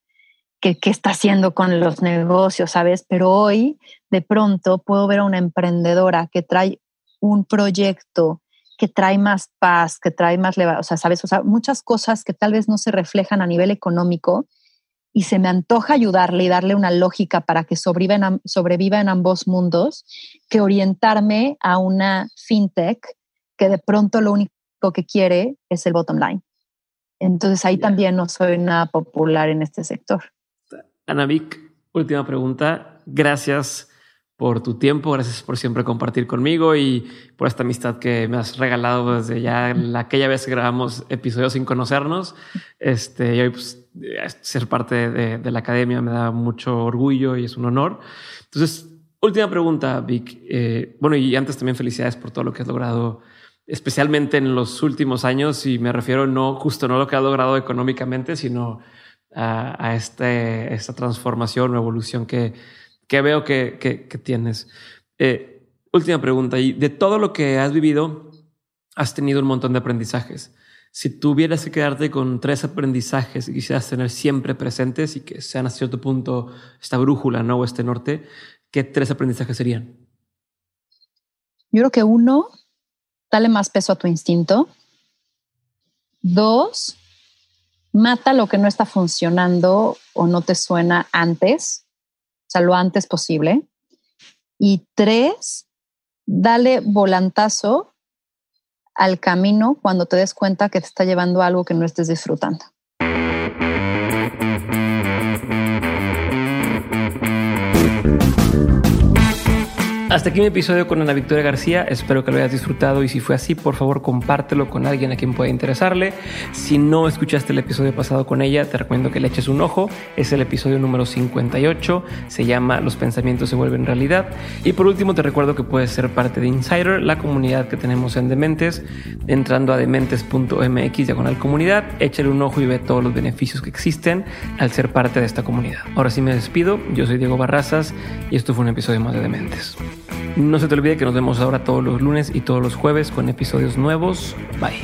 que, que está haciendo con los negocios, ¿sabes? Pero hoy, de pronto, puedo ver a una emprendedora que trae un proyecto que trae más paz, que trae más, o sea, ¿sabes? O sea, muchas cosas que tal vez no se reflejan a nivel económico y se me antoja ayudarle y darle una lógica para que sobreviva en, sobreviva en ambos mundos, que orientarme a una fintech que de pronto lo único que quiere es el bottom line. Entonces ahí también no soy nada popular en este sector. Ana Vic, última pregunta. Gracias por tu tiempo, gracias por siempre compartir conmigo y por esta amistad que me has regalado desde ya la, aquella vez que grabamos episodios sin conocernos. Este, y hoy pues, ser parte de, la academia me da mucho orgullo y es un honor. Entonces, última pregunta, Vic. Eh, bueno, y antes también felicidades por todo lo que has logrado especialmente en los últimos años, y me refiero no justo no lo que ha logrado económicamente, sino a, este, esta transformación o evolución que, que veo que, que, tienes. Eh, última pregunta, y de todo lo que has vivido, has tenido un montón de aprendizajes. Si tuvieras que quedarte con tres aprendizajes y quisieras tener siempre presentes y que sean a cierto punto esta brújula ¿no? o este norte, ¿qué tres aprendizajes serían? Yo creo que uno dale más peso a tu instinto. Dos, mata lo que no está funcionando o no te suena antes, o sea, lo antes posible. Y tres, dale volantazo al camino cuando te des cuenta que te está llevando algo que no estés disfrutando. Hasta aquí mi episodio con Ana Victoria García. Espero que lo hayas disfrutado y si fue así, por favor, compártelo con alguien a quien pueda interesarle. Si no escuchaste el episodio pasado con ella, te recomiendo que le eches un ojo. Es el episodio número 58. Se llama Los pensamientos se vuelven realidad. Y por último, te recuerdo que puedes ser parte de Insider, la comunidad que tenemos en Dementes, entrando a dementes.mx diagonal comunidad. Échale un ojo y ve todos los beneficios que existen al ser parte de esta comunidad. Ahora sí me despido. Yo soy Diego Barrazas y esto fue un episodio más de Dementes. No se te olvide que nos vemos ahora todos los lunes y todos los jueves con episodios nuevos. Bye.